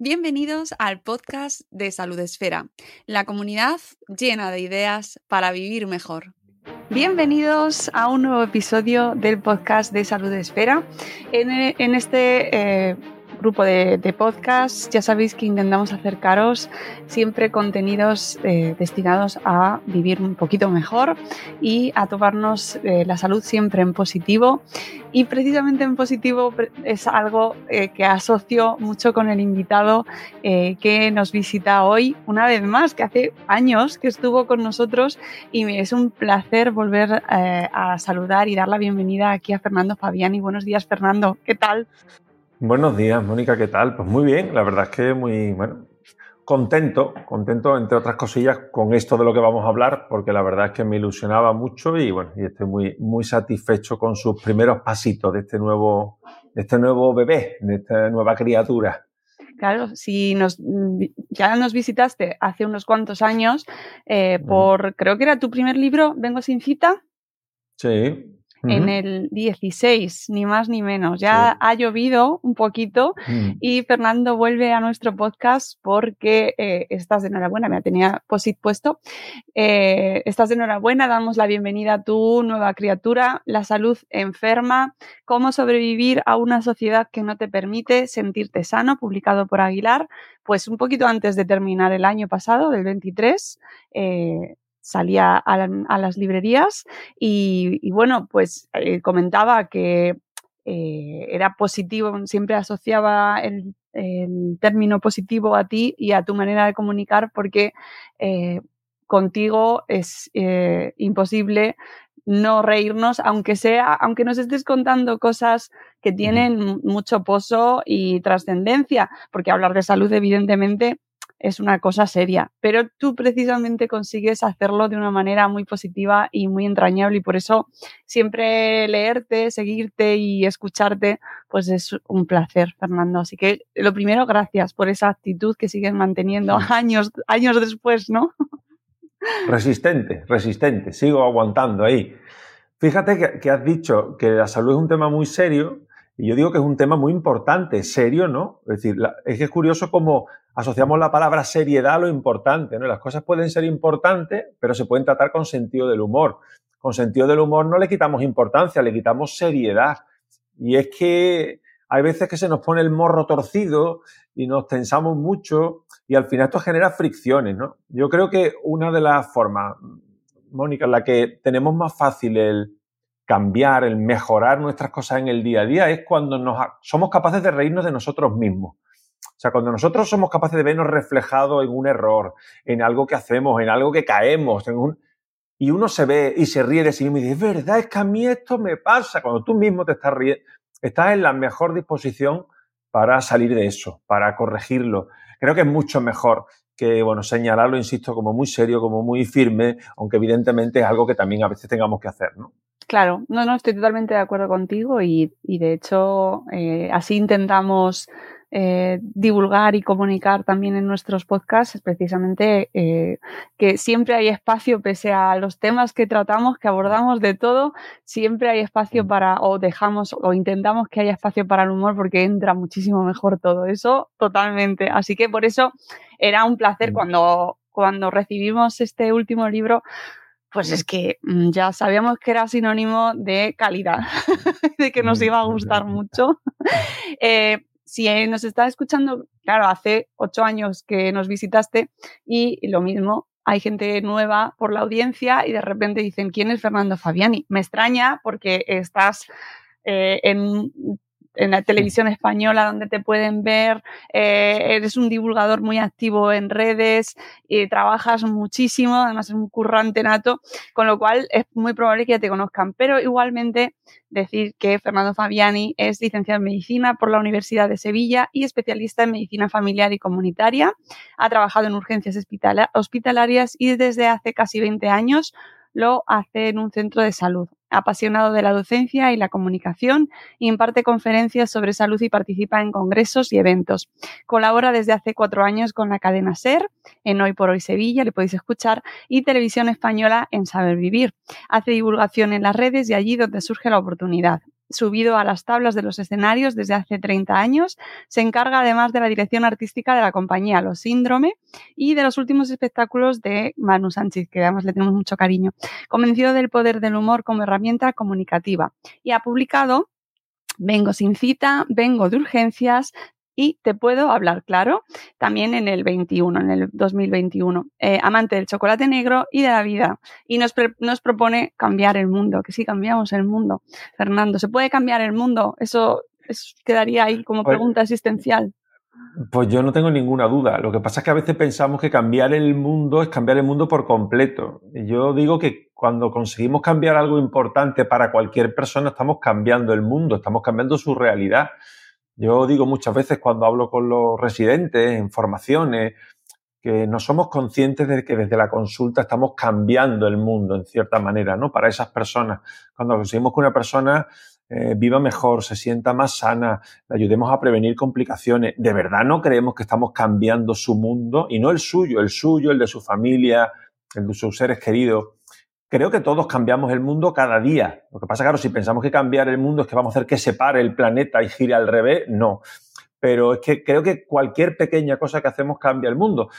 Bienvenidos al podcast de Salud Esfera, la comunidad llena de ideas para vivir mejor. Bienvenidos a un nuevo episodio del podcast de Salud Esfera. En, este eh, grupo de, podcast. Ya sabéis que intentamos acercaros siempre contenidos eh, destinados a vivir un poquito mejor y a tomarnos eh, la salud siempre en positivo. Y precisamente en positivo es algo eh, que asocio mucho con el invitado que nos visita hoy, una vez más, que hace años que estuvo con nosotros y es un placer volver a saludar y dar la bienvenida aquí a Fernando Fabiani. Buenos días, Fernando. ¿Qué tal? Buenos días, Mónica, ¿qué tal? Pues muy bien, la verdad es que muy, bueno, contento, contento entre otras cosillas con esto de lo que vamos a hablar, porque la verdad es que me ilusionaba mucho y bueno, y estoy muy, muy satisfecho con sus primeros pasitos de este nuevo, de este nuevo bebé, de esta nueva criatura. Claro, si nos, ya nos visitaste hace unos cuantos años eh, por, creo que era tu primer libro, Vengo sin cita. Sí, en el 16, ni más ni menos. Ya ha llovido un poquito mm. y Fernando vuelve a nuestro podcast porque eh, estás de enhorabuena, me tenía posit puesto. Eh, estás de enhorabuena, damos la bienvenida a tu nueva criatura, la salud enferma, cómo sobrevivir a una sociedad que no te permite sentirte sano, publicado por Aguilar, pues un poquito antes de terminar el año pasado, del 23. Eh, salía a, las librerías y, bueno, pues eh, comentaba que eh, era positivo, siempre asociaba el, término positivo a ti y a tu manera de comunicar porque eh, contigo es imposible no reírnos, aunque sea, aunque nos estés contando cosas que tienen mucho pozo y trascendencia, porque hablar de salud, evidentemente, es una cosa seria, pero tú precisamente consigues hacerlo de una manera muy positiva y muy entrañable y por eso siempre leerte, seguirte y escucharte, pues es un placer, Fernando. Así que lo primero, gracias por esa actitud que sigues manteniendo años, años después, ¿no? Resistente, resistente, sigo aguantando ahí. Fíjate que, has dicho que la salud es un tema muy serio y yo digo que es un tema muy importante, serio, ¿no? Es decir, es que es curioso cómo asociamos la palabra seriedad a lo importante, ¿no? Las cosas pueden ser importantes, pero se pueden tratar con sentido del humor. Con sentido del humor no le quitamos importancia, le quitamos seriedad. Y es que hay veces que se nos pone el morro torcido y nos tensamos mucho y al final esto genera fricciones, ¿no? Yo creo que una de las formas, Mónica, en la que tenemos más fácil el cambiar, el mejorar nuestras cosas en el día a día es cuando nos, somos capaces de reírnos de nosotros mismos. O sea, cuando nosotros somos capaces de vernos reflejados en un error, en algo que hacemos, en algo que caemos, en un... y uno se ve y se ríe de sí mismo y dice, es verdad, es que a mí esto me pasa. Cuando tú mismo te estás riendo, estás en la mejor disposición para salir de eso, para corregirlo. Creo que es mucho mejor que, bueno, señalarlo, insisto, como muy serio, como muy firme, aunque evidentemente es algo que también a veces tengamos que hacer, ¿no? Claro, no, no, estoy totalmente de acuerdo contigo y, de hecho eh, así intentamos eh, divulgar y comunicar también en nuestros podcasts precisamente eh, que siempre hay espacio, pese a los temas que tratamos, que abordamos de todo, siempre hay espacio mm. para, o dejamos, o intentamos que haya espacio para el humor porque entra muchísimo mejor todo eso, totalmente. Así que por eso era un placer mm. cuando, cuando recibimos este último libro pues es que mm, ya sabíamos que era sinónimo de calidad, de que nos iba a gustar mucho. Eh, si nos estás escuchando, claro, hace ocho años que nos visitaste y lo mismo, hay gente nueva por la audiencia y de repente dicen, ¿quién es Fernando Fabiani? Me extraña porque estás eh, en en la televisión española donde te pueden ver, eh, eres un divulgador muy activo en redes y trabajas muchísimo, además es un currante nato, con lo cual es muy probable que ya te conozcan. Pero igualmente decir que Fernando Fabiani es licenciado en medicina por la Universidad de Sevilla y especialista en medicina familiar y comunitaria. Ha trabajado en urgencias hospitalarias y desde hace casi 20 años lo hace en un centro de salud apasionado de la docencia y la comunicación, imparte conferencias sobre salud y participa en congresos y eventos. Colabora desde hace cuatro años con la cadena SER, en Hoy por Hoy Sevilla, le podéis escuchar, y Televisión Española en Saber Vivir. Hace divulgación en las redes y allí donde surge la oportunidad. Subido a las tablas de los escenarios desde hace 30 años. Se encarga además de la dirección artística de la compañía Los Síndrome y de los últimos espectáculos de Manu Sánchez, que además le tenemos mucho cariño. Convencido del poder del humor como herramienta comunicativa y ha publicado Vengo sin cita, vengo de urgencias, y te puedo hablar claro también en el 21, en el 2021. Eh, amante del chocolate negro y de la vida. Y nos, nos propone cambiar el mundo, que sí cambiamos el mundo. Fernando, ¿se puede cambiar el mundo? Eso, quedaría ahí como pues pregunta existencial. Pues yo no tengo ninguna duda. Lo que pasa es que a veces pensamos que cambiar el mundo es cambiar el mundo por completo. Yo digo que cuando conseguimos cambiar algo importante para cualquier persona, estamos cambiando el mundo, estamos cambiando su realidad. Yo digo muchas veces cuando hablo con los residentes en formaciones que no somos conscientes de que desde la consulta estamos cambiando el mundo en cierta manera, ¿no? Para esas personas. Cuando conseguimos que una persona eh, viva mejor, se sienta más sana, le ayudemos a prevenir complicaciones. ¿De verdad no creemos que estamos cambiando su mundo y no el suyo, el suyo, el de su familia, el de sus seres queridos? Creo que todos cambiamos el mundo cada día. Lo que pasa, claro, si pensamos que cambiar el mundo es que vamos a hacer que se pare el planeta y gire al revés, no. Pero es que creo que cualquier pequeña cosa que hacemos cambia el mundo.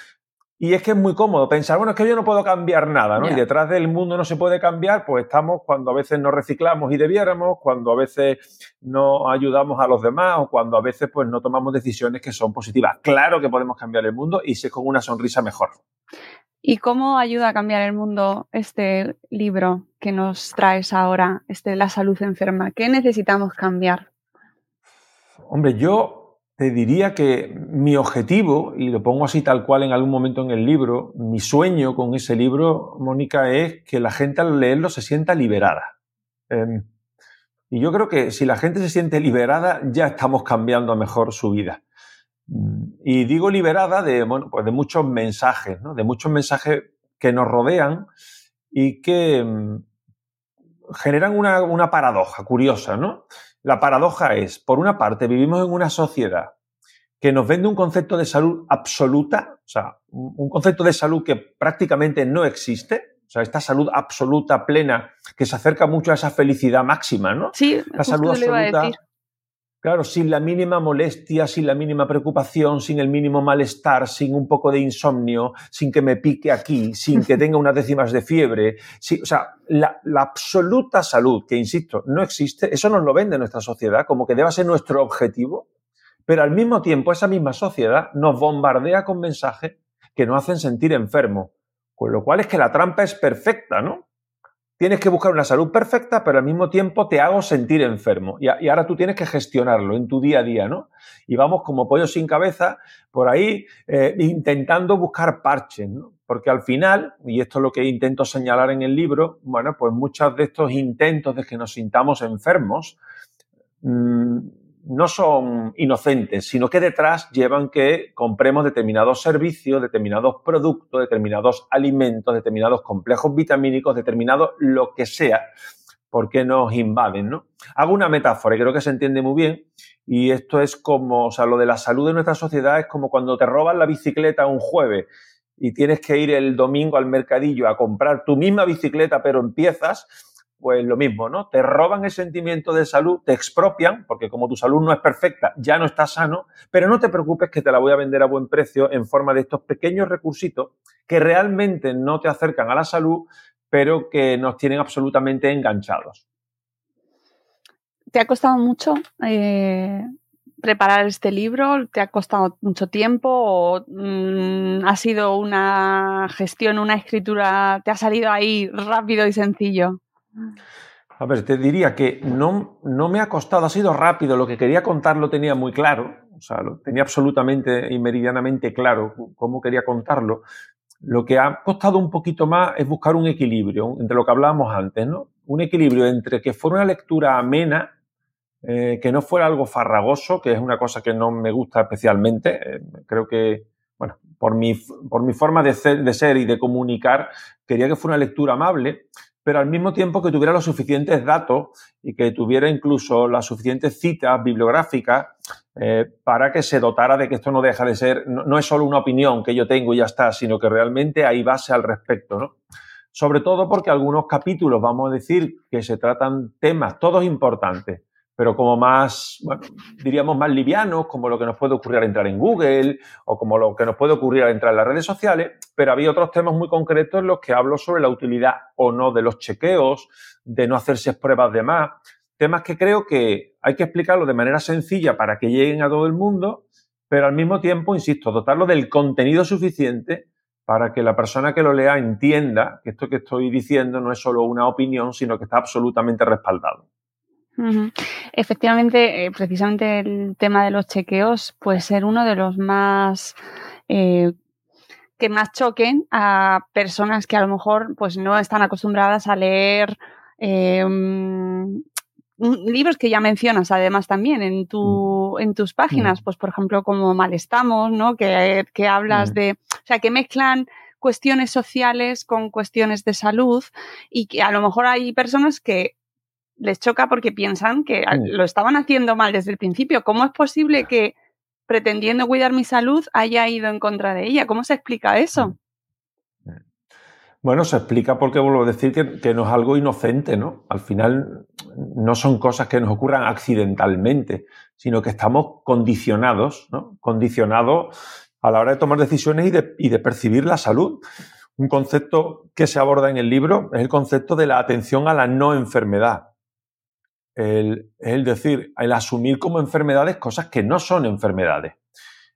Y es que es muy cómodo pensar, bueno, es que yo no puedo cambiar nada, ¿no? Y detrás del mundo no se puede cambiar, pues estamos cuando a veces no reciclamos y debiéramos, cuando a veces no ayudamos a los demás o cuando a veces pues no tomamos decisiones que son positivas. Claro que podemos cambiar el mundo y si con una sonrisa mejor. ¿Y cómo ayuda a cambiar el mundo este libro que nos traes ahora, este La salud enferma? ¿Qué necesitamos cambiar? Hombre, yo te diría que mi objetivo, y lo pongo así tal cual en algún momento en el libro, mi sueño con ese libro, Mónica, es que la gente al leerlo se sienta liberada. Em, y yo creo que si la gente se siente liberada, ya estamos cambiando a mejor su vida. Y digo liberada de, bueno, pues de muchos mensajes, ¿no? de muchos mensajes que nos rodean y que mm, generan una, una, paradoja curiosa. ¿no? La paradoja es, por una parte, vivimos en una sociedad que nos vende un concepto de salud absoluta, o sea, un concepto de salud que prácticamente no existe, o sea, esta salud absoluta, plena, que se acerca mucho a esa felicidad máxima, ¿no? Sí, la salud absoluta. Claro, sin la mínima molestia, sin la mínima preocupación, sin el mínimo malestar, sin un poco de insomnio, sin que me pique aquí, sin que tenga unas décimas de fiebre. o sea, la, la, absoluta salud, que insisto, no existe, eso nos lo vende nuestra sociedad como que deba ser nuestro objetivo, pero al mismo tiempo esa misma sociedad nos bombardea con mensajes que nos hacen sentir enfermos. Con lo cual es que la trampa es perfecta, ¿no? Tienes que buscar una salud perfecta, pero al mismo tiempo te hago sentir enfermo. Y, ahora tú tienes que gestionarlo en tu día a día, ¿no? Y vamos como pollo sin cabeza por ahí eh, intentando buscar parches, ¿no? Porque al final, y esto es lo que intento señalar en el libro, bueno, pues muchos de estos intentos de que nos sintamos enfermos, mmm, no son inocentes, sino que detrás llevan que compremos determinados servicios, determinados productos, determinados alimentos, determinados complejos vitamínicos, determinados lo que sea, porque nos invaden, ¿no? Hago una metáfora y creo que se entiende muy bien. Y esto es como, o sea, lo de la salud de nuestra sociedad es como cuando te roban la bicicleta un jueves y tienes que ir el domingo al mercadillo a comprar tu misma bicicleta, pero en piezas pues lo mismo, ¿no? Te roban el sentimiento de salud, te expropian, porque como tu salud no es perfecta, ya no estás sano, pero no te preocupes que te la voy a vender a buen precio en forma de estos pequeños recursitos que realmente no te acercan a la salud, pero que nos tienen absolutamente enganchados. ¿Te ha costado mucho eh, preparar este libro? ¿Te ha costado mucho tiempo o mm, ha sido una gestión, una escritura, te ha salido ahí rápido y sencillo? A ver, te diría que no, no me ha costado, ha sido rápido, lo que quería contar lo tenía muy claro, o sea, lo tenía absolutamente y meridianamente claro cómo quería contarlo. Lo que ha costado un poquito más es buscar un equilibrio entre lo que hablábamos antes, ¿no? Un equilibrio entre que fuera una lectura amena, eh, que no fuera algo farragoso, que es una cosa que no me gusta especialmente. Eh, creo que, bueno, por mi, por mi forma de de ser y de comunicar, quería que fuera una lectura amable, pero al mismo tiempo que tuviera los suficientes datos y que tuviera incluso las suficientes citas bibliográficas eh, para que se dotara de que esto no deja de ser, no, es solo una opinión que yo tengo y ya está, sino que realmente hay base al respecto, ¿no? Sobre todo porque algunos capítulos, vamos a decir, que se tratan temas, todos importantes, pero como más, diríamos más livianos, como lo que nos puede ocurrir al entrar en Google o como lo que nos puede ocurrir al entrar en las redes sociales, pero había otros temas muy concretos en los que hablo sobre la utilidad o no de los chequeos, de no hacerse pruebas de más, temas que creo que hay que explicarlo de manera sencilla para que lleguen a todo el mundo, pero al mismo tiempo, insisto, dotarlo del contenido suficiente para que la persona que lo lea entienda que esto que estoy diciendo no es solo una opinión, sino que está absolutamente respaldado. Efectivamente, eh, precisamente el tema de los chequeos puede ser uno de los más eh, que más choquen a personas que a lo mejor pues no están acostumbradas a leer eh, libros que ya mencionas además también en, tu, mm. en tus páginas, mm. pues por ejemplo como Malestamos, ¿no? Que, que hablas mm. de, o sea, que mezclan cuestiones sociales con cuestiones de salud y que a lo mejor hay personas que les choca porque piensan que lo estaban haciendo mal desde el principio. ¿Cómo es posible que pretendiendo cuidar mi salud haya ido en contra de ella? ¿Cómo se explica eso? Bueno, se explica porque vuelvo a decir que, no es algo inocente, ¿no? Al final no son cosas que nos ocurran accidentalmente, sino que estamos condicionados, ¿no? Condicionados a la hora de tomar decisiones y de, y de percibir la salud. Un concepto que se aborda en el libro es el concepto de la atención a la no enfermedad. El, decir, el asumir como enfermedades cosas que no son enfermedades.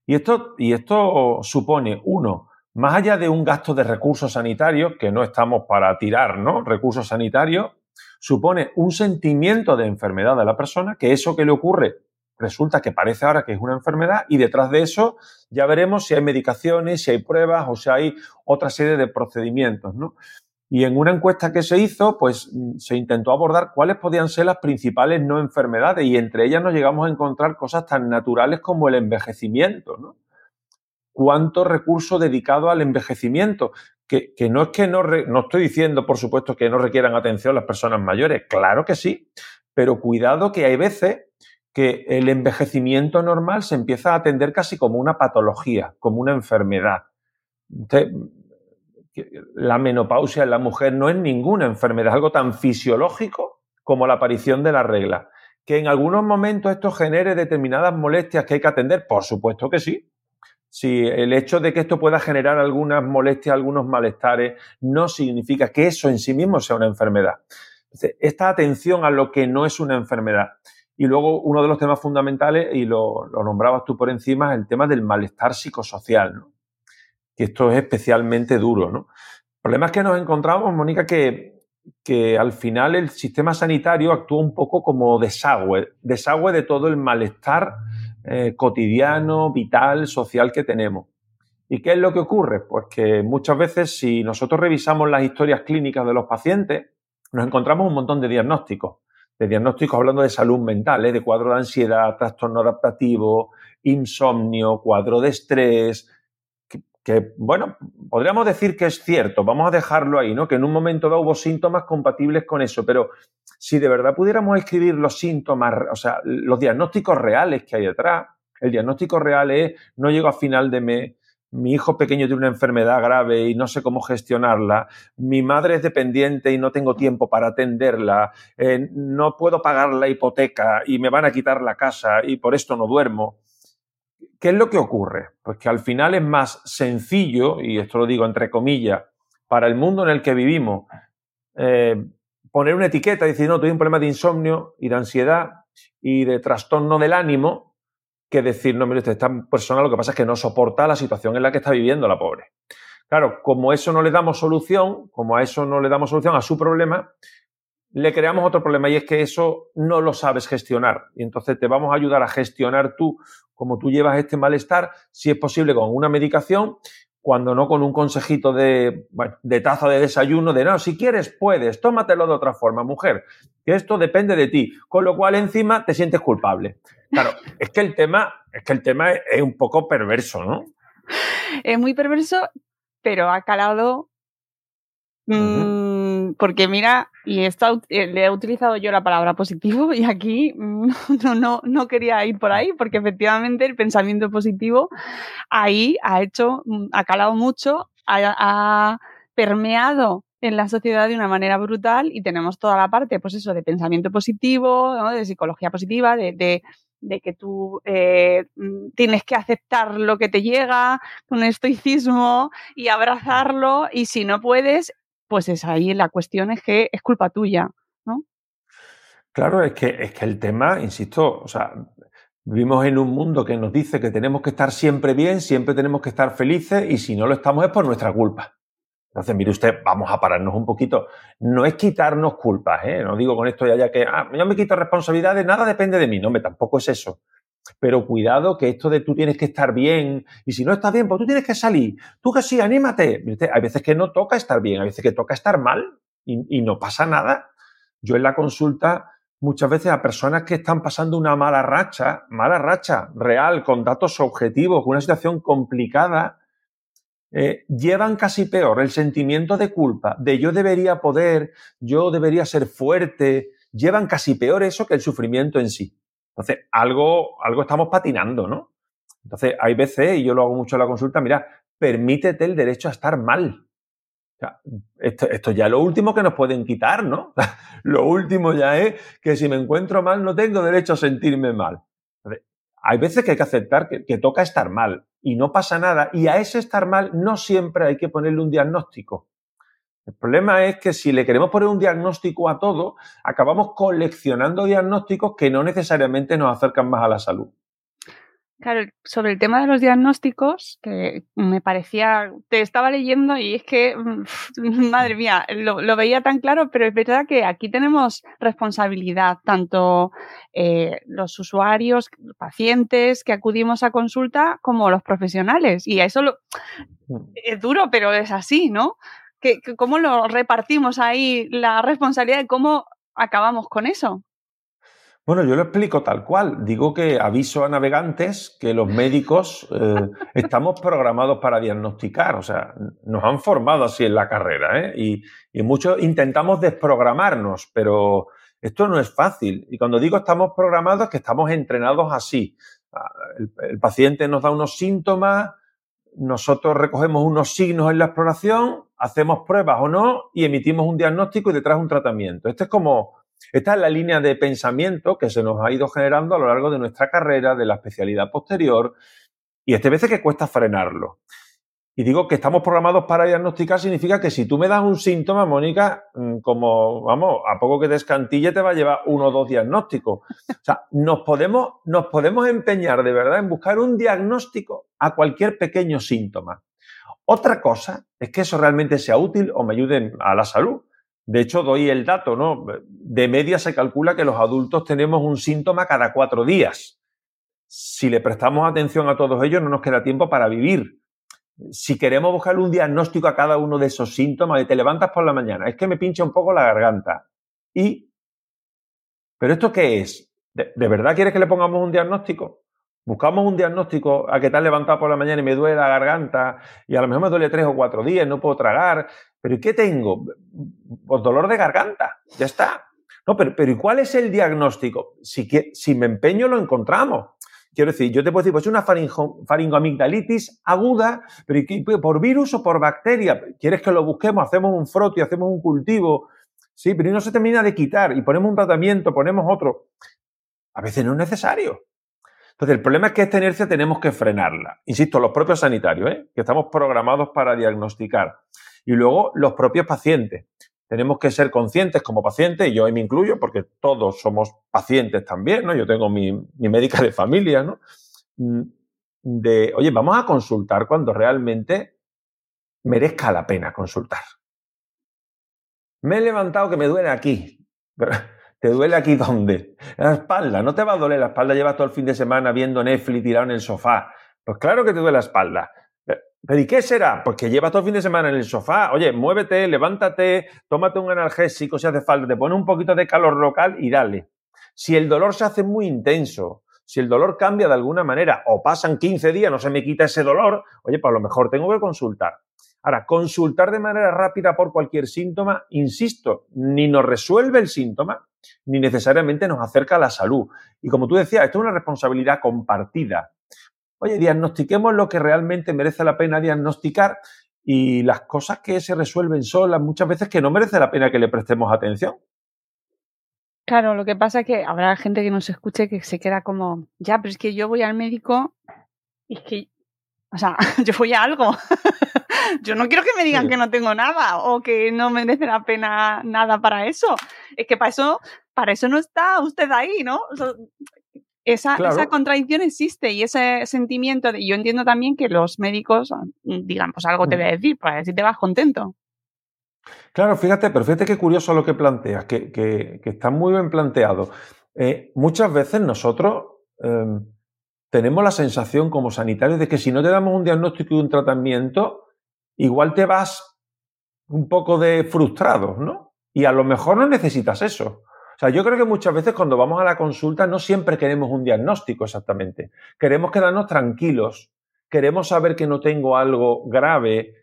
Y esto, y esto supone, uno, más allá de un gasto de recursos sanitarios, que no estamos para tirar, ¿no? Recursos sanitarios, supone un sentimiento de enfermedad de la persona, que eso que le ocurre resulta que parece ahora que es una enfermedad y detrás de eso ya veremos si hay medicaciones, si hay pruebas o si hay otra serie de procedimientos, ¿no? Y en una encuesta que se hizo, pues se intentó abordar cuáles podían ser las principales no enfermedades y entre ellas nos llegamos a encontrar cosas tan naturales como el envejecimiento, ¿no? cuánto recurso dedicado al envejecimiento. Que, no es que no, no estoy diciendo, por supuesto, que no requieran atención las personas mayores, claro que sí, pero cuidado que hay veces que el envejecimiento normal se empieza a atender casi como una patología, como una enfermedad. La menopausia en la mujer no es ninguna enfermedad, es algo tan fisiológico como la aparición de la regla. Que en algunos momentos esto genere determinadas molestias que hay que atender, por supuesto que sí, si el hecho de que esto pueda generar algunas molestias, algunos malestares, no significa que eso en sí mismo sea una enfermedad. esta atención a lo que no es una enfermedad. Y luego uno de los temas fundamentales, y lo, nombrabas tú por encima, es el tema del malestar psicosocial, ¿no? Que esto es especialmente duro. ¿no? El problema es que nos encontramos, Mónica, que, que al final el sistema sanitario actúa un poco como desagüe, desagüe de todo el malestar eh, cotidiano, vital, social que tenemos. ¿Y qué es lo que ocurre? Pues que muchas veces si nosotros revisamos las historias clínicas de los pacientes, nos encontramos un montón de diagnósticos. De diagnósticos hablando de salud mental, ¿eh? de cuadro de ansiedad, trastorno adaptativo, insomnio, cuadro de estrés, que, bueno, podríamos decir que es cierto, vamos a dejarlo ahí, ¿no? Que en un momento dado hubo síntomas compatibles con eso, pero si de verdad pudiéramos escribir los síntomas, o sea, los diagnósticos reales que hay detrás, el diagnóstico real es, no llego a final de mes, mi hijo pequeño tiene una enfermedad grave y no sé cómo gestionarla, mi madre es dependiente y no tengo tiempo para atenderla, eh, no puedo pagar la hipoteca y me van a quitar la casa y por esto no duermo. ¿Qué es lo que ocurre? Pues que al final es más sencillo, y esto lo digo entre comillas, para el mundo en el que vivimos, eh, poner una etiqueta y decir, no, tengo un problema de insomnio y de ansiedad y de trastorno del ánimo, que decir, no, mire, esta persona lo que pasa es que no soporta la situación en la que está viviendo la pobre. Claro, como eso no le damos solución, como a eso no le damos solución a su problema, le creamos otro problema y es que eso no lo sabes gestionar. Y entonces te vamos a ayudar a gestionar tú cómo tú llevas este malestar, si es posible con una medicación, cuando no con un consejito de, de taza de desayuno, de no, si quieres puedes, tómatelo de otra forma, mujer, que esto depende de ti, con lo cual encima te sientes culpable. Claro, es que el tema, es que el tema es, un poco perverso, ¿no? Es muy perverso, pero ha calado porque mira, y eh, le he utilizado yo la palabra positivo y aquí mm, no, no, no quería ir por ahí porque efectivamente el pensamiento positivo ahí ha hecho, mm, ha calado mucho, ha, permeado en la sociedad de una manera brutal y tenemos toda la parte, pues eso, de pensamiento positivo, de psicología positiva, de, de, que tú eh, mm, tienes que aceptar lo que te llega con estoicismo y abrazarlo y si no puedes, pues es ahí la cuestión es que es culpa tuya, ¿no? Claro, es que, es que el tema, insisto, o sea, vivimos en un mundo que nos dice que tenemos que estar siempre bien, siempre tenemos que estar felices y si no lo estamos es por nuestra culpa. Entonces, mire usted, vamos a pararnos un poquito. No es quitarnos culpas, ¿eh? No digo con esto ya, ya que, ah, yo me quito responsabilidades, nada depende de mí. No, me tampoco es eso. Pero cuidado que esto de tú tienes que estar bien y si no estás bien, pues tú tienes que salir. Tú que sí, anímate. Hay veces que no toca estar bien, hay veces que toca estar mal y, no pasa nada. Yo en la consulta muchas veces a personas que están pasando una mala racha, mala racha real, con datos objetivos, con una situación complicada, eh, llevan casi peor el sentimiento de culpa, de yo debería poder, yo debería ser fuerte, llevan casi peor eso que el sufrimiento en sí. Entonces, algo, algo estamos patinando, ¿no? Entonces, hay veces, y yo lo hago mucho en la consulta, mira, permítete el derecho a estar mal esto, esto, ya es lo último que nos pueden quitar, ¿no? lo último ya es que si me encuentro mal no tengo derecho a sentirme mal. Hay veces que hay que aceptar que, que toca estar mal y no pasa nada. Y a ese estar mal no siempre hay que ponerle un diagnóstico. El problema es que si le queremos poner un diagnóstico a todo, acabamos coleccionando diagnósticos que no necesariamente nos acercan más a la salud. Claro, sobre el tema de los diagnósticos, que me parecía, te estaba leyendo y es que, mm, madre mía, lo, veía tan claro, pero es verdad que aquí tenemos responsabilidad, tanto eh, los usuarios, pacientes que acudimos a consulta, como los profesionales. Y a eso lo, mm. es duro, pero es así, ¿no? Que, ¿Cómo lo repartimos ahí la responsabilidad de cómo acabamos con eso? Bueno, yo lo explico tal cual. Digo que aviso a navegantes que los médicos eh, estamos programados para diagnosticar. O sea, nos han formado así en la carrera, ¿eh? Y, y muchos intentamos desprogramarnos, pero esto no es fácil. Y cuando digo estamos programados, es que estamos entrenados así. Ah, el, el paciente nos da unos síntomas, nosotros recogemos unos signos en la exploración, hacemos pruebas o no y emitimos un diagnóstico y detrás un tratamiento. Esto es como esta es la línea de pensamiento que se nos ha ido generando a lo largo de nuestra carrera, de la especialidad posterior, y este veces que cuesta frenarlo. Y digo que estamos programados para diagnosticar significa que si tú me das un síntoma, Mónica, mm, como, vamos, a poco que descantille te va a llevar uno o dos diagnósticos. O sea, nos podemos, nos podemos empeñar de verdad en buscar un diagnóstico a cualquier pequeño síntoma. Otra cosa es que eso realmente sea útil o me ayude a la salud. De hecho, doy el dato, ¿no? De media se calcula que los adultos tenemos un síntoma cada cuatro días. Si le prestamos atención a todos ellos, no nos queda tiempo para vivir. Si queremos buscar un diagnóstico a cada uno de esos síntomas, y te levantas por la mañana, es que me pincha un poco la garganta. Y, ¿pero esto qué es? ¿De, ¿De, verdad quieres que le pongamos un diagnóstico? Buscamos un diagnóstico a que te has levantado por la mañana y me duele la garganta y a lo mejor me duele tres o cuatro días, no puedo tragar. ¿Pero y qué tengo? Pues dolor de garganta, ya está. No, pero, pero ¿y cuál es el diagnóstico? Si, si me empeño lo encontramos. Quiero decir, yo te puedo decir, pues es una faringo, faringoamigdalitis aguda, pero ¿por virus o por bacteria? ¿Quieres que lo busquemos? Hacemos un frote, hacemos un cultivo. Sí, pero no se termina de quitar y ponemos un tratamiento, ponemos otro. A veces no es necesario. Entonces, el problema es que esta inercia tenemos que frenarla. Insisto, los propios sanitarios, ¿eh? que estamos programados para diagnosticar. Y luego los propios pacientes. Tenemos que ser conscientes como pacientes, y yo ahí me incluyo porque todos somos pacientes también, ¿no? Yo tengo mi, mi médica de familia, ¿no? Mm, de, oye, vamos a consultar cuando realmente merezca la pena consultar. Me he levantado que me duele aquí. ¿Te duele aquí dónde? La espalda. No te va a doler la espalda. Llevas todo el fin de semana viendo Netflix tirado en el sofá. Pues claro que te duele la espalda. ¿Pero y qué será? Pues que llevas todo el fin de semana en el sofá. Oye, muévete, levántate, tómate un analgésico si hace falta, te pone un poquito de calor local y dale. Si el dolor se hace muy intenso, si el dolor cambia de alguna manera o pasan 15 días, no se me quita ese dolor, oye, pues a lo mejor tengo que consultar. Ahora, consultar de manera rápida por cualquier síntoma, insisto, ni nos resuelve el síntoma, ni necesariamente nos acerca a la salud. Y como tú decías, esto es una responsabilidad compartida. Oye, diagnostiquemos lo que realmente merece la pena diagnosticar y las cosas que se resuelven solas muchas veces que no merece la pena que le prestemos atención. Claro, lo que pasa es que habrá gente que nos escuche que se queda como, ya, pero es que yo voy al médico y es que, o sea, yo voy a algo. yo no quiero que me digan que no tengo nada o que no merece la pena nada para eso. Es que para eso, para eso no está usted ahí, ¿no? esa, esa, contradicción existe y ese sentimiento de, yo entiendo también que los médicos mm, digan, pues algo te mm. voy a decir, para ver si te vas contento. Claro, fíjate, pero fíjate qué curioso lo que planteas, que, que, está muy bien planteado. Eh, muchas veces nosotros em, tenemos la sensación como sanitarios de que si no te damos un diagnóstico y un tratamiento, igual te vas un poco de frustrado, ¿no? Y a lo mejor no necesitas eso. O sea, yo creo que muchas veces cuando vamos a la consulta no siempre queremos un diagnóstico exactamente. Queremos quedarnos tranquilos, queremos saber que no tengo algo grave.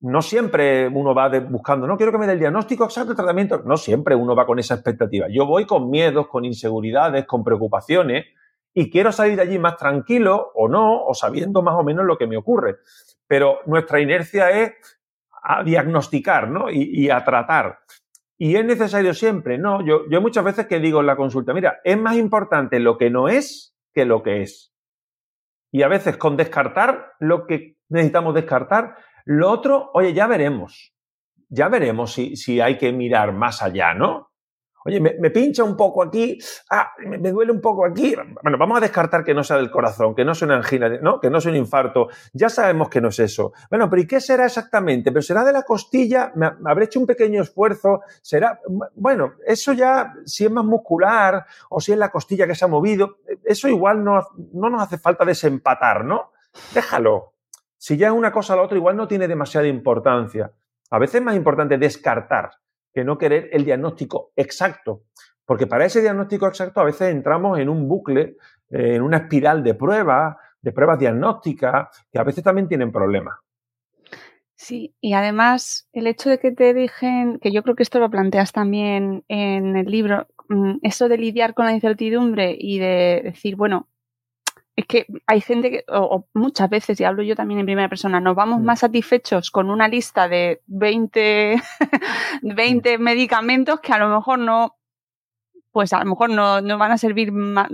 No siempre uno va buscando, no quiero que me dé el diagnóstico exacto, el tratamiento. No siempre uno va con esa expectativa. Yo voy con miedos, con inseguridades, con preocupaciones y quiero salir de allí más tranquilo o no, o sabiendo más o menos lo que me ocurre. Pero nuestra inercia es a diagnosticar ¿no? y, y a tratar. ¿Y es necesario siempre? No, yo, yo muchas veces que digo en la consulta, mira, es más importante lo que no es que lo que es. Y a veces con descartar lo que necesitamos descartar, lo otro, oye, ya veremos. Ya veremos si, si hay que mirar más allá, ¿no? Oye, me, pincha un poco aquí, ah, me, duele un poco aquí. Bueno, vamos a descartar que no sea del corazón, que no sea una angina, ¿no? que no sea un infarto. Ya sabemos que no es eso. Bueno, pero ¿y qué será exactamente? ¿Pero será de la costilla? ¿Me, habré hecho un pequeño esfuerzo? ¿Será? Bueno, eso ya, si es más muscular o si es la costilla que se ha movido, eso igual no, no nos hace falta desempatar, ¿no? Déjalo. Si ya una cosa o la otra, igual no tiene demasiada importancia. A veces es más importante descartar que no querer el diagnóstico exacto. Porque para ese diagnóstico exacto a veces entramos en un bucle, eh, en una espiral de pruebas, de pruebas diagnósticas, que a veces también tienen problemas. Sí, y además el hecho de que te dijen, que yo creo que esto lo planteas también en el libro, mm, eso de lidiar con la incertidumbre y de decir, bueno, es que hay gente que, o, muchas veces, y hablo yo también en primera persona, nos vamos mm. más satisfechos con una lista de 20, 20 mm. medicamentos que a lo mejor no, pues a lo mejor no, no, van a servir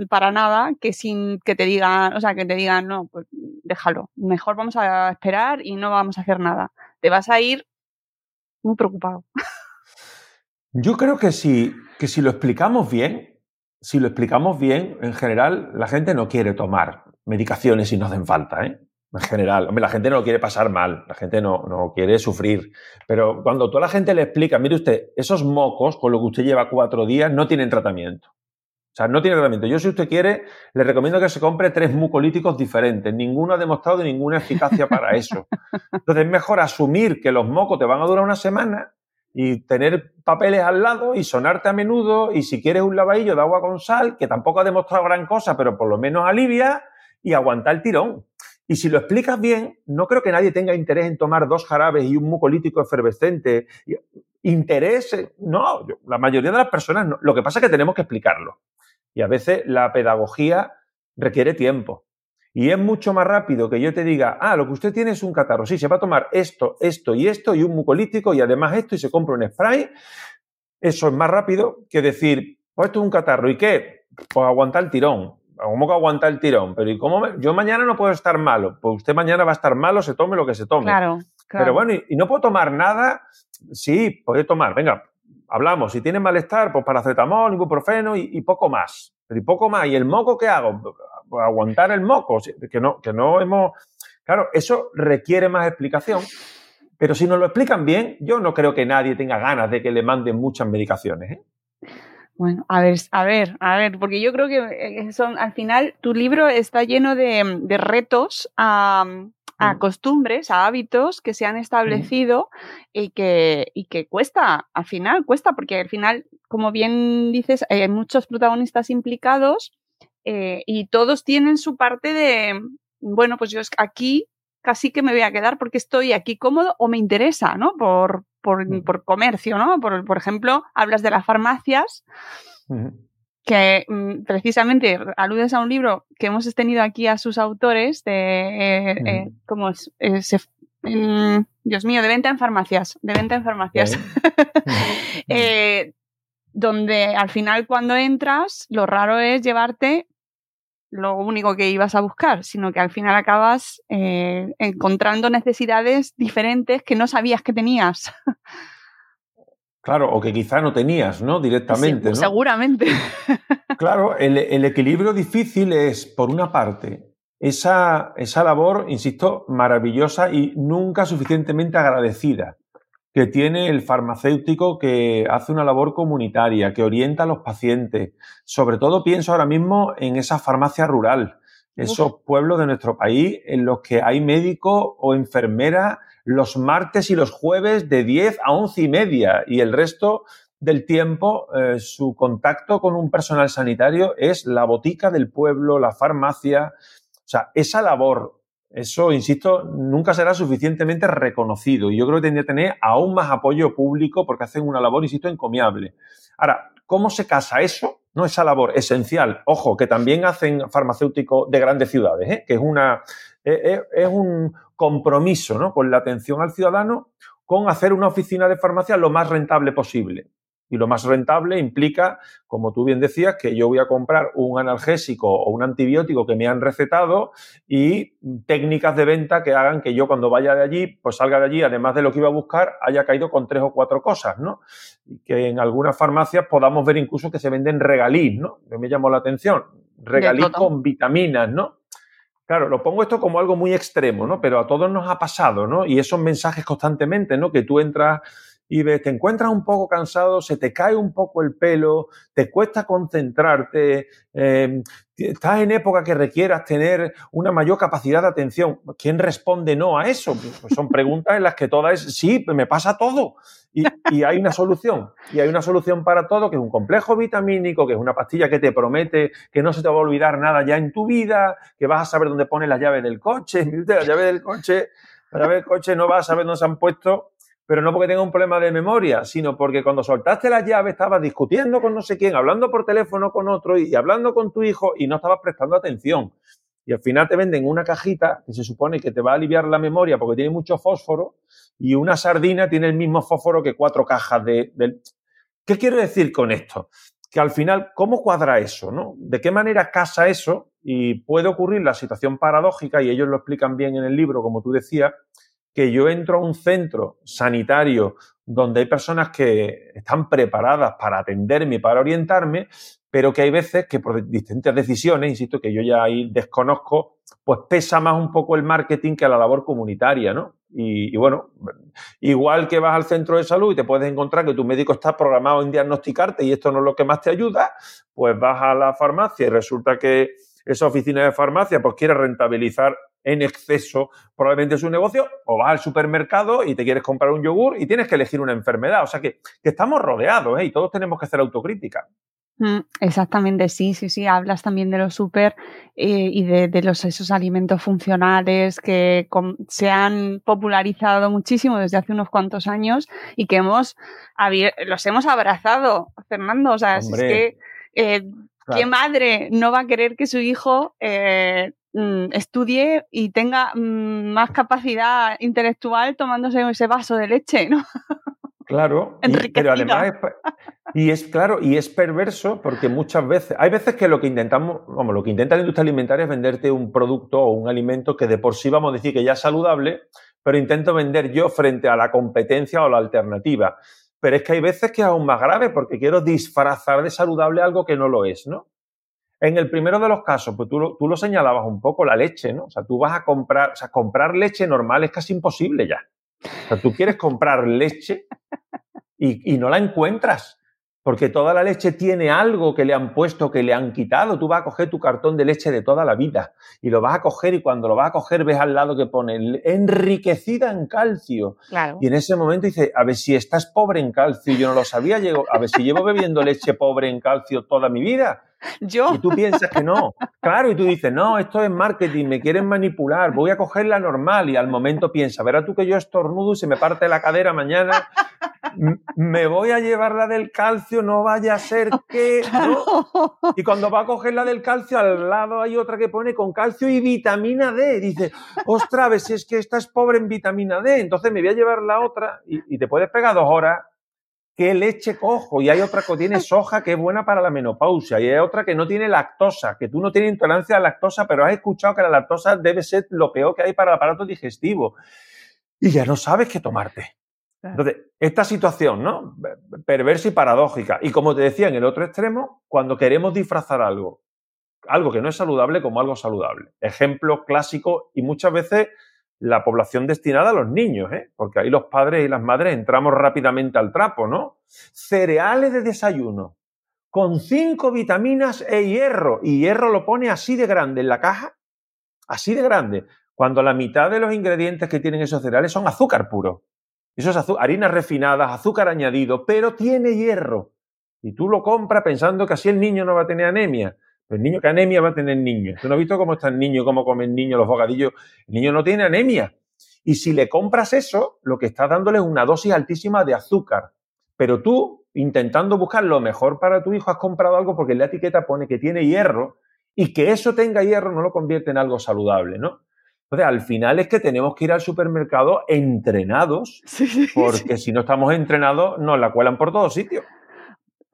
para nada que sin que te digan, o sea, que te digan, no, pues déjalo, mejor vamos a esperar y no vamos a hacer nada. Te vas a ir muy preocupado. Yo creo que si, que si lo explicamos bien, si lo explicamos bien, en general la gente no quiere tomar medicaciones si no hacen falta, ¿eh? En general, la gente no quiere pasar mal, la gente no, no quiere sufrir. Pero cuando toda la gente le explica, mire usted, esos mocos con lo que usted lleva cuatro días no tienen tratamiento. O sea, no tiene tratamiento. Yo, si usted quiere, le recomiendo que se compre tres mucolíticos diferentes. Ninguno ha demostrado ninguna eficacia para eso. Entonces, es mejor asumir que los mocos te van a durar una semana y tener papeles al lado y sonarte a menudo y si quieres un lavadillo de agua con sal, que tampoco ha demostrado gran cosa, pero por lo menos alivia y aguantar el tirón. Y si lo explicas bien, no creo que nadie tenga interés en tomar dos jarabes y un mucolítico efervescente. Interés, no, la mayoría de las personas no. Lo que pasa es que tenemos que explicarlo. Y a veces la pedagogía requiere tiempo. Y es mucho más rápido que yo te diga, ah, lo que usted tiene es un catarro. Sí, se va a tomar esto, esto y esto y un mucolítico y además esto y se compra un spray. Eso es más rápido que decir, pues esto es un catarro. ¿Y qué? Pues aguantar el tirón. ¿Cómo que aguantar el tirón? Pero ¿y cómo? Yo mañana no puedo estar malo. Pues usted mañana va a estar malo, se tome lo que se tome. Claro, claro. Pero bueno, ¿y, no puedo tomar nada? Sí, puede tomar. Venga, hablamos. Si tiene malestar, pues paracetamol, ibuprofeno y, y poco más. Pero y poco más. ¿Y el moco qué hago? Aguantar el moco, que no, que no hemos... Claro, eso requiere más explicación, pero si nos lo explican bien, yo no creo que nadie tenga ganas de que le manden muchas medicaciones. ¿eh? Bueno, a ver, a ver, a ver, porque yo creo que eh, son, al final tu libro está lleno de, retos a, mm. costumbres, a hábitos que se han establecido y, que, y que cuesta, al final cuesta, porque al final, como bien dices, hay muchos protagonistas implicados eh, y todos tienen su parte de, bueno, pues yo aquí casi que me voy a quedar porque estoy aquí cómodo o me interesa, ¿no? Por, por, mm. por comercio, ¿no? Por, por, ejemplo, hablas de las farmacias, que mm, precisamente aludes a un libro que hemos tenido aquí a sus autores de eh, eh, cómo se Dios mío, de venta en farmacias, de venta en farmacias. Eh, donde al final cuando entras, lo raro es llevarte lo único que ibas a buscar, sino que al final acabas eh, encontrando necesidades diferentes que no sabías que tenías. Claro, o que quizá no tenías, ¿no? Directamente. Seguramente. Claro, el, equilibrio difícil es, por una parte, esa, esa labor, insisto, maravillosa y nunca suficientemente agradecida que tiene el farmacéutico que hace una labor comunitaria, que orienta a los pacientes. Sobre todo pienso ahora mismo en esa farmacia rural, esos pueblos de nuestro país en los que hay médico o enfermera los martes y los jueves de 10 a 11 y media y el resto del tiempo eh, su contacto con un personal sanitario es la botica del pueblo, la farmacia. O sea, esa labor, eso, insisto, nunca será suficientemente reconocido y yo creo que tendría que tener aún más apoyo público porque hacen una labor, insisto, encomiable. Ahora, ¿cómo se casa eso? No, esa labor esencial, ojo, que también hacen farmacéuticos de grandes ciudades, ¿eh? que es una, es un compromiso ¿no? con la atención al ciudadano, con hacer una oficina de farmacia lo más rentable posible. Y lo más rentable implica, como tú bien decías, que yo voy a comprar un analgésico o un antibiótico que me han recetado y técnicas de venta que hagan que yo cuando vaya de allí, pues salga de allí, además de lo que iba a buscar, haya caído con tres o cuatro cosas, ¿no? Y que en algunas farmacias podamos ver incluso que se venden regalís, ¿no? Que me llamó la atención. Regalís con vitaminas, ¿no? Claro, lo pongo esto como algo muy extremo, ¿no? Pero a todos nos ha pasado, ¿no? Y esos mensajes constantemente, ¿no? Que tú entras y te encuentras un poco cansado, se te cae un poco el pelo, te cuesta concentrarte, em, estás en época que requieras tener una mayor capacidad de atención. ¿Quién responde no a eso? Pues son preguntas en las que todas es, sí, me pasa todo. Y, y, hay una solución. Y hay una solución para todo, que es un complejo vitamínico, que es una pastilla que te promete que no se te va a olvidar nada ya en tu vida, que vas a saber dónde pone la llave del coche. La llave del coche, la llave del coche no vas a saber dónde se han puesto pero no porque tenga un problema de memoria, sino porque cuando soltaste las llaves estabas discutiendo con no sé quién, hablando por teléfono con otro y hablando con tu hijo y no estabas prestando atención. Y al final te venden una cajita que se supone que te va a aliviar la memoria porque tiene mucho fósforo y una sardina tiene el mismo fósforo que cuatro cajas de... ¿Qué quiero decir con esto? Que al final, ¿cómo cuadra eso? ¿no? ¿De qué manera casa eso? Y puede ocurrir la situación paradójica, y ellos lo explican bien en el libro, como tú decías, que yo entro a un centro sanitario donde hay personas que están preparadas para atenderme, para orientarme, pero que hay veces que por distintas decisiones, insisto, que yo ya ahí desconozco, pues pesa más un poco el marketing que la labor comunitaria, ¿no? Y, y, bueno, igual que vas al centro de salud y te puedes encontrar que tu médico está programado en diagnosticarte y esto no es lo que más te ayuda, pues vas a la farmacia y resulta que esa oficina de farmacia pues quiere rentabilizar en exceso probablemente su negocio, o vas al supermercado y te quieres comprar un yogur y tienes que elegir una enfermedad. O sea que, estamos rodeados ¿eh? y todos tenemos que hacer autocrítica. Mm, exactamente, sí, sí, sí. Hablas también de los super eh, y de, los esos alimentos funcionales que se han popularizado muchísimo desde hace unos cuantos años y que hemos los hemos abrazado, Fernando. O sea, es que eh, ¿qué madre no va a querer que su hijo eh, Mm, estudie y tenga mm, más capacidad intelectual tomándose ese vaso de leche, ¿no? Claro, y, pero además es, y es claro y es perverso porque muchas veces hay veces que lo que intentamos, vamos, lo que intenta la industria alimentaria es venderte un producto o un alimento que de por sí vamos a decir que ya es saludable, pero intento vender yo frente a la competencia o la alternativa. Pero es que hay veces que es aún más grave porque quiero disfrazar de saludable algo que no lo es, ¿no? En el primero de los casos, pues tú, tú, lo señalabas un poco, la leche, ¿no? O sea, tú vas a comprar, o sea, comprar leche normal es casi imposible ya. O sea, tú quieres comprar leche y, y no la encuentras porque toda la leche tiene algo que le han puesto, que le han quitado. Tú vas a coger tu cartón de leche de toda la vida y lo vas a coger y cuando lo vas a coger ves al lado que pone enriquecida en calcio. Y en ese momento dice, a ver si estás pobre en calcio, yo no lo sabía, a ver si llevo bebiendo leche pobre en calcio toda mi vida. Yo. Y tú piensas que no. Claro, y tú dices, no, esto es marketing, me quieren manipular, voy a coger la normal. Y al momento piensa, verás tú que yo estornudo y se me parte la cadera mañana me voy a llevar la del calcio, no vaya a ser que... Y cuando va a coger la del calcio, al lado hay otra que pone con calcio y vitamina D. dice, ostras, si es que esta es pobre en vitamina D, entonces me voy a llevar la otra y, y te puedes pegar dos horas qué leche cojo. Y hay otra que tiene soja que es buena para la menopausia. Y hay otra que no tiene lactosa, que tú no tienes intolerancia a la lactosa, pero has escuchado que la lactosa debe ser lo peor que hay para el aparato digestivo. Y ya no sabes qué tomarte. Entonces, esta situación, ¿no? Perversa y paradójica. Y como te decía, en el otro extremo, cuando queremos disfrazar algo, algo que no es saludable como algo saludable. Ejemplo clásico y muchas veces la población destinada a los niños, ¿eh? porque ahí los padres y las madres entramos rápidamente al trapo, ¿no? Cereales de desayuno, con cinco vitaminas e hierro, y hierro lo pone así de grande en la caja, así de grande, cuando la mitad de los ingredientes que tienen esos cereales son azúcar puro. Eso es harinas refinadas, azúcar añadido, pero tiene hierro. Y tú lo compras pensando que así el niño no va a tener anemia. El niño, ¿qué anemia va a tener el niño? ¿Tú no has visto cómo está el niño, cómo comen niños los bocadillos? El niño no tiene anemia. Y si le compras eso, lo que estás dándole es una dosis altísima de azúcar. Pero tú, intentando buscar lo mejor para tu hijo, has comprado algo porque en la etiqueta pone que tiene hierro y que eso tenga hierro no lo convierte en algo saludable, ¿no? Entonces, al final es que tenemos que ir al supermercado entrenados, porque si no estamos entrenados, nos la cuelan por todos sitios.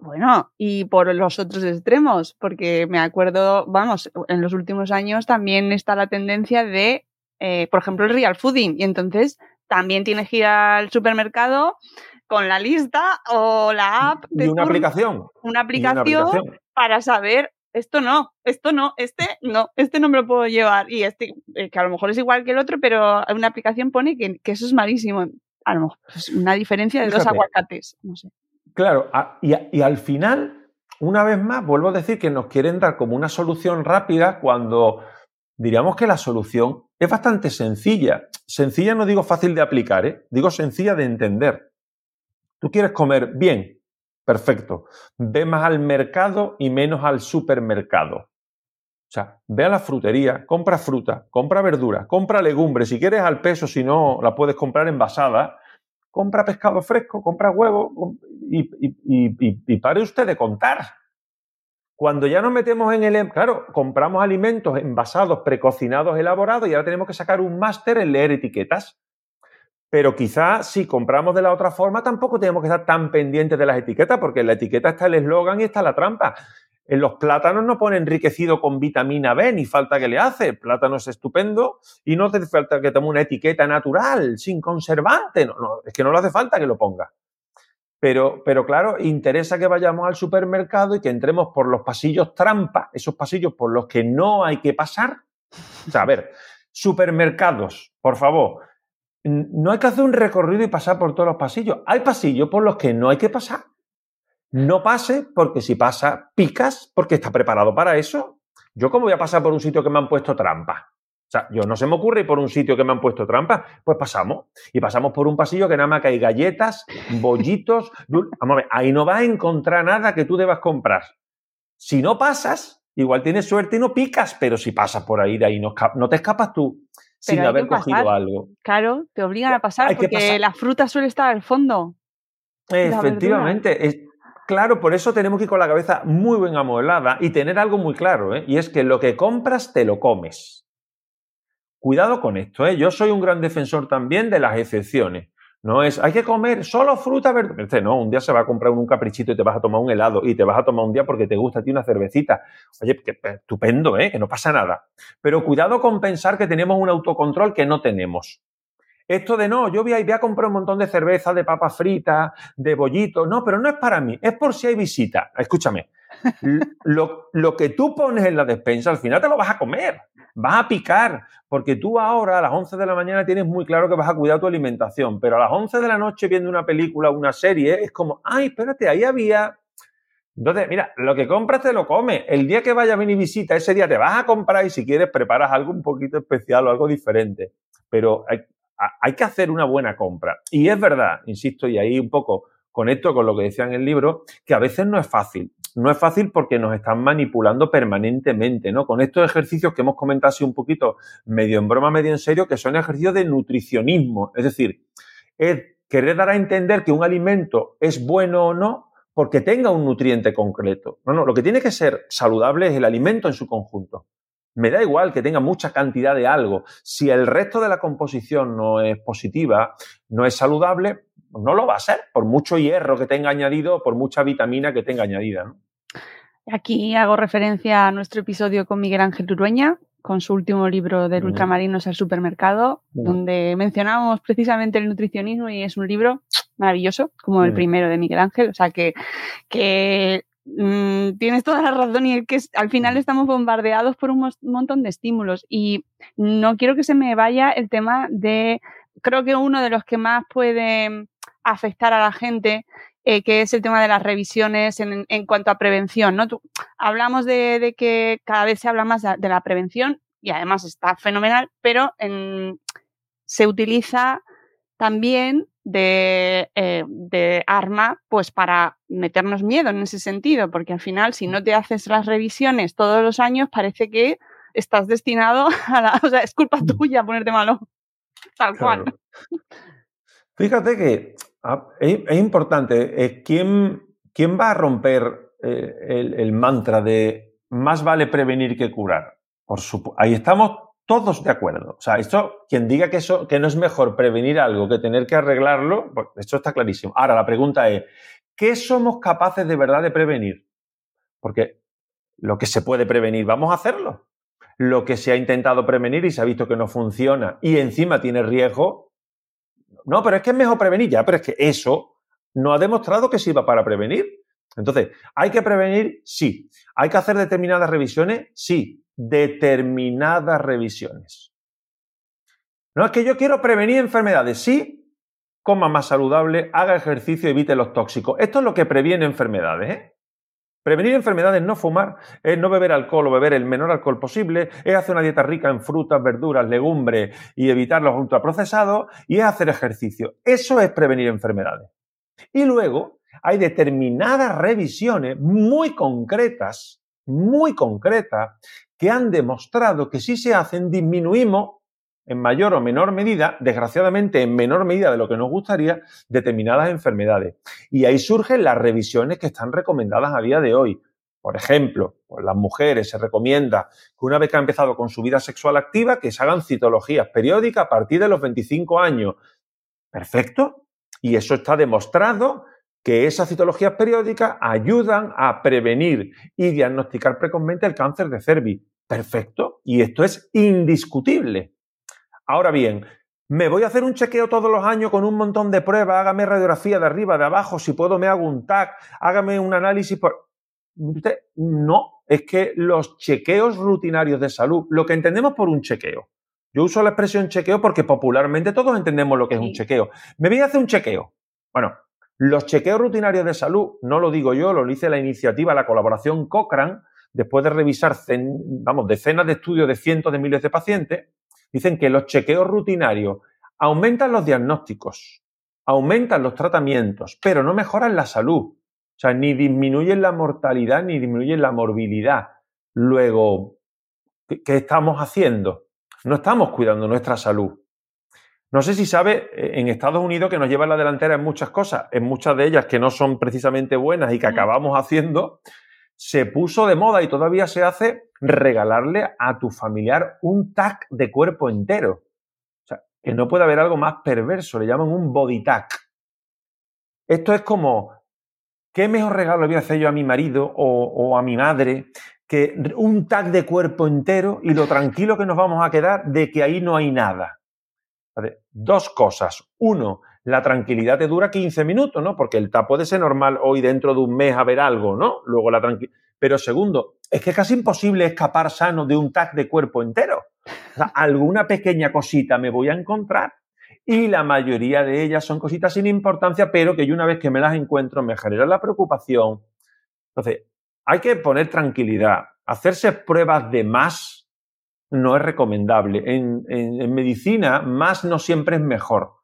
Bueno, y por los otros extremos, porque me acuerdo, vamos, en los últimos años también está la tendencia de, eh, por ejemplo, el real fooding, y entonces también tienes que ir al supermercado con la lista o la app de una aplicación. Una aplicación, para saber esto no, esto no, este no, este no me lo puedo llevar. Y este, eh, que a lo mejor es igual que el otro, pero una aplicación pone que, eso es malísimo. A lo mejor es una diferencia de dos aguacates, no sé. Claro, y, al final, una vez más, vuelvo a decir que nos quieren dar como una solución rápida cuando diríamos que la solución es bastante sencilla. Sencilla no digo fácil de aplicar, ¿eh? digo sencilla de entender. Tú quieres comer bien, perfecto. Ve más al mercado y menos al supermercado. O sea, ve a la frutería, compra fruta, compra verdura, compra legumbres. Si quieres al peso, si no, la puedes comprar envasada compra pescado fresco, compra huevo y, pare usted de contar. Cuando ya nos metemos en el... Em, claro, compramos alimentos envasados, precocinados, elaborados y ahora tenemos que sacar un máster en leer etiquetas. Pero quizás si compramos de la otra forma tampoco tenemos que estar tan pendientes de las etiquetas porque en la etiqueta está el eslogan y está la trampa. En los plátanos no pone enriquecido con vitamina B, ni falta que le hace. El plátano es estupendo y no hace falta que tome una etiqueta natural, sin conservante. No, es que no le hace falta que lo ponga. Pero, pero claro, interesa que vayamos al supermercado y que entremos por los pasillos trampa, esos pasillos por los que no hay que pasar. O sea, a ver, supermercados, por favor. No hay que hacer un recorrido y pasar por todos los pasillos. Hay pasillos por los que no hay que pasar no pase, porque si pasa, picas, porque está preparado para eso. Yo cómo voy a pasar por un sitio que me han puesto trampa. O sea, yo no se me ocurre ir por un sitio que me han puesto trampa, pues pasamos. Y pasamos por un pasillo que nada más que hay galletas, bollitos. Vamos a ver, ahí no vas a encontrar nada que tú debas comprar. Si no pasas, igual tienes suerte y no picas, pero si pasas por ahí, de ahí no, no te escapas tú sin haber cogido algo. Claro, te obligan a pasar porque la fruta suele estar al fondo. Efectivamente, Claro, por eso tenemos que ir con la cabeza muy bien amueblada y tener algo muy claro, ¿eh? y es que lo que compras te lo comes. Cuidado con esto, ¿eh? yo soy un gran defensor también de las excepciones. No es, hay que comer solo fruta, verde. No, un día se va a comprar un caprichito y te vas a tomar un helado y te vas a tomar un día porque te gusta a ti una cervecita. Oye, que, estupendo, ¿eh? que no pasa nada. Pero cuidado con pensar que tenemos un autocontrol que no tenemos. Esto de no, yo voy a, voy a comprar un montón de cerveza, de papas fritas, de bollitos. No, pero no es para mí, es por si hay visita. Escúchame, lo, lo, que tú pones en la despensa, al final te lo vas a comer, vas a picar, porque tú ahora a las 11 de la mañana tienes muy claro que vas a cuidar tu alimentación, pero a las 11 de la noche viendo una película, una serie, es como, ay, espérate, ahí había... Entonces, mira, lo que compras te lo comes. El día que vaya a venir visita, ese día te vas a comprar y si quieres preparas algo un poquito especial o algo diferente. Pero hay, que hacer una buena compra. Y es verdad, insisto, y ahí un poco conecto con lo que decía en el libro, que a veces no es fácil. No es fácil porque nos están manipulando permanentemente, ¿no? Con estos ejercicios que hemos comentado así un poquito, medio en broma, medio en serio, que son ejercicios de nutricionismo. Es decir, es querer dar a entender que un alimento es bueno o no porque tenga un nutriente concreto. No, no, lo que tiene que ser saludable es el alimento en su conjunto. Me da igual que tenga mucha cantidad de algo. Si el resto de la composición no es positiva, no es saludable, no lo va a ser, por mucho hierro que tenga añadido, por mucha vitamina que tenga añadida. Aquí hago referencia a nuestro episodio con Miguel Ángel Urueña, con su último libro del ultramarinos al supermercado, donde mencionamos precisamente el nutricionismo y es un libro maravilloso, como el primero de Miguel Ángel. O sea que, que mm, tienes toda la razón y que al final estamos bombardeados por un montón de estímulos y no quiero que se me vaya el tema de, creo que uno de los que más puede afectar a la gente eh, que es el tema de las revisiones en, cuanto a prevención. ¿no? hablamos de, que cada vez se habla más de, la prevención y además está fenomenal, pero se utiliza también de, eh, de, arma pues para meternos miedo en ese sentido, porque al final si no te haces las revisiones todos los años parece que estás destinado a la... O sea, es culpa mm. tuya ponerte malo. Tal cual. Fíjate que Ah, es, importante. ¿quién, ¿quién, va a romper eh, el, mantra de más vale prevenir que curar? Por Ahí estamos todos de acuerdo. O sea, esto, quien diga que, eso, que no es mejor prevenir algo que tener que arreglarlo, pues esto está clarísimo. Ahora, la pregunta es, ¿qué somos capaces de verdad de prevenir? Porque lo que se puede prevenir, vamos a hacerlo. Lo que se ha intentado prevenir y se ha visto que no funciona y encima tiene riesgo, no, pero es que es mejor prevenir ya, pero es que eso no ha demostrado que sirva para prevenir. Entonces, ¿hay que prevenir? Sí. ¿Hay que hacer determinadas revisiones? Sí. Determinadas revisiones. No es que yo quiero prevenir enfermedades. Sí. Coma más saludable, haga ejercicio, evite los tóxicos. Esto es lo que previene enfermedades. ¿eh? Prevenir enfermedades, no fumar, es no beber alcohol o beber el menor alcohol posible, es hacer una dieta rica en frutas, verduras, legumbres y evitar los ultraprocesados y es hacer ejercicio. Eso es prevenir enfermedades. Y luego hay determinadas revisiones muy concretas, muy concretas, que han demostrado que si se hacen disminuimos en mayor o menor medida, desgraciadamente en menor medida de lo que nos gustaría, determinadas enfermedades. Y ahí surgen las revisiones que están recomendadas a día de hoy. Por ejemplo, pues las mujeres se recomienda que una vez que han empezado con su vida sexual activa, que se hagan citologías periódicas a partir de los 25 años. Perfecto. Y eso está demostrado que esas citologías periódicas ayudan a prevenir y diagnosticar precozmente el cáncer de cervix. Perfecto. Y esto es indiscutible. Ahora bien, me voy a hacer un chequeo todos los años con un montón de pruebas, hágame radiografía de arriba, de abajo, si puedo me hago un TAC, hágame un análisis por... No, es que los chequeos rutinarios de salud, lo que entendemos por un chequeo, yo uso la expresión chequeo porque popularmente todos entendemos lo que es un chequeo. Me voy a hacer un chequeo. Bueno, los chequeos rutinarios de salud, no lo digo yo, lo dice la iniciativa, la colaboración Cochrane, después de revisar, decenas de estudios de cientos de miles de pacientes, Dicen que los chequeos rutinarios aumentan los diagnósticos, aumentan los tratamientos, pero no mejoran la salud. O sea, ni disminuyen la mortalidad ni disminuyen la morbilidad. Luego, ¿qué estamos haciendo? No estamos cuidando nuestra salud. No sé si sabe, eh, en Estados Unidos que nos lleva la delantera en muchas cosas, en muchas de ellas que no son precisamente buenas y que acabamos haciendo, se puso de moda y todavía se hace regalarle a tu familiar un tag de cuerpo entero. O sea, que no puede haber algo más perverso, le llaman un body tag. Esto es como, ¿qué mejor regalo voy a hacer yo a mi marido o, a mi madre que un tag de cuerpo entero y lo tranquilo que nos vamos a quedar de que ahí no hay nada? Dos cosas. Uno, la tranquilidad te dura 15 minutos, ¿no? Porque el tag puede ser normal hoy dentro de un mes a ver algo, ¿no? Luego la tranquilidad. Pero segundo, es que es casi imposible escapar sano de un tag de cuerpo entero. alguna pequeña cosita me voy a encontrar y la mayoría de ellas son cositas sin importancia, pero que yo una vez que me las encuentro me genera la preocupación. Entonces, hay que poner tranquilidad. Hacerse pruebas de más no es recomendable. En, medicina, más no siempre es mejor.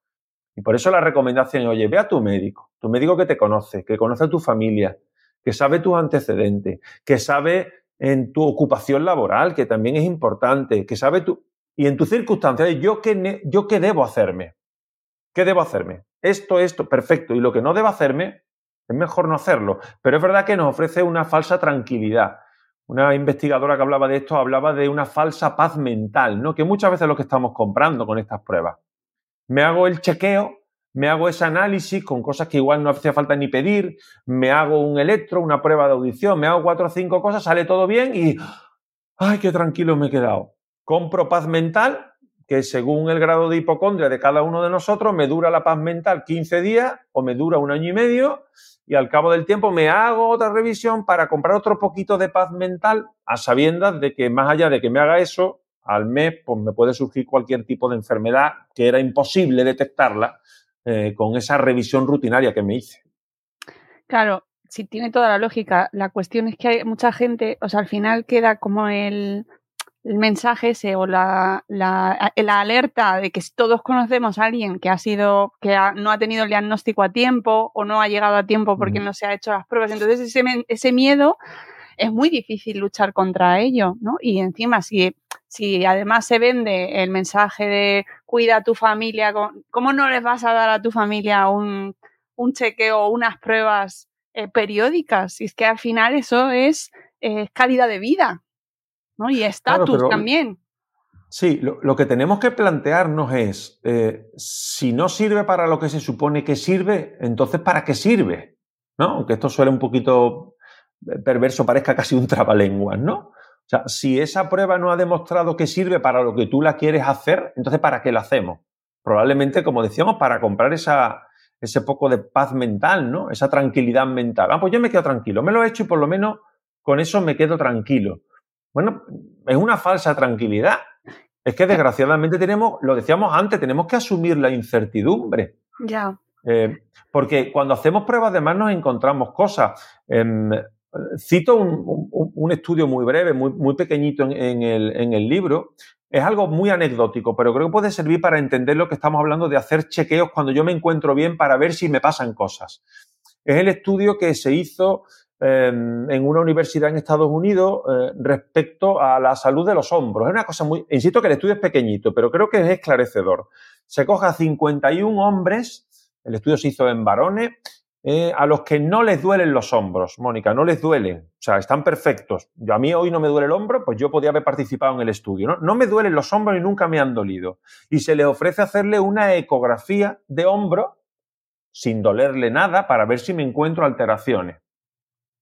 Y por eso la recomendación, oye, ve a tu médico, tu médico que te conoce, que conoce a tu familia, que sabe tus antecedentes, que sabe en tu ocupación laboral, que también es importante, que sabe tu... Y en tus circunstancias, ¿yo qué, ¿yo qué debo hacerme? ¿Qué debo hacerme? esto, esto, perfecto. Y lo que no debo hacerme, es mejor no hacerlo. Pero es verdad que nos ofrece una falsa tranquilidad. Una investigadora que hablaba de esto hablaba de una falsa paz mental, ¿no? Que muchas veces es lo que estamos comprando con estas pruebas. Me hago el chequeo, me hago ese análisis con cosas que igual no hacía falta ni pedir, me hago un electro, una prueba de audición, me hago cuatro o cinco cosas, sale todo bien y ¡ay, qué tranquilo me he quedado! Compro paz mental, que según el grado de hipocondria de cada uno de nosotros, me dura la paz mental 15 días o me dura un año y medio y al cabo del tiempo me hago otra revisión para comprar otro poquito de paz mental a sabiendas de que más allá de que me haga eso, al mes pues me puede surgir cualquier tipo de enfermedad que era imposible detectarla eh, con esa revisión rutinaria que me hice. Claro, sí tiene toda la lógica. La cuestión es que hay mucha gente, o sea, al final queda como el, el mensaje ese o la, la, la, alerta de que todos conocemos a alguien que ha sido, que no ha tenido el diagnóstico a tiempo o no ha llegado a tiempo porque no se ha hecho las pruebas. Entonces ese, ese miedo es muy difícil luchar contra ello, ¿no? Y encima, si, si además se vende el mensaje de cuida a tu familia, ¿cómo no les vas a dar a tu familia un, un chequeo o unas pruebas eh, periódicas? Y es que al final eso es eh, calidad de vida, y estatus también. Sí, lo, que tenemos que plantearnos es, eh, si no sirve para lo que se supone que sirve, entonces ¿para qué sirve? ¿No? Aunque esto suele un poquito eh, perverso, parezca casi un trabalenguas, ¿no? O sea, si esa prueba no ha demostrado que sirve para lo que tú la quieres hacer, entonces ¿para qué la hacemos? Probablemente, como decíamos, para comprar esa, ese poco de paz mental, ¿no? Esa tranquilidad mental. Ah, pues yo me quedo tranquilo, me lo he hecho y por lo menos con eso me quedo tranquilo. Bueno, es una falsa tranquilidad. Es que desgraciadamente tenemos, lo decíamos antes, tenemos que asumir la incertidumbre. Ya. Eh, porque cuando hacemos pruebas de más nos encontramos cosas. Em, cito un, estudio muy breve, muy, muy pequeñito en, el, en, el, libro. Es algo muy anecdótico, pero creo que puede servir para entender lo que estamos hablando de hacer chequeos cuando yo me encuentro bien para ver si me pasan cosas. Es el estudio que se hizo en una universidad en Estados Unidos eh, respecto a la salud de los hombros. Es una cosa muy, insisto que el estudio es pequeñito, pero creo que es esclarecedor. Se coge a 51 hombres, el estudio se hizo en varones, eh, a los que no les duelen los hombros, Mónica, no les duelen, o sea, están perfectos. Yo, a mí hoy no me duele el hombro, pues yo podía haber participado en el estudio, ¿no? No me duelen los hombros y nunca me han dolido. Y se les ofrece hacerle una ecografía de hombro sin dolerle nada para ver si me encuentro alteraciones.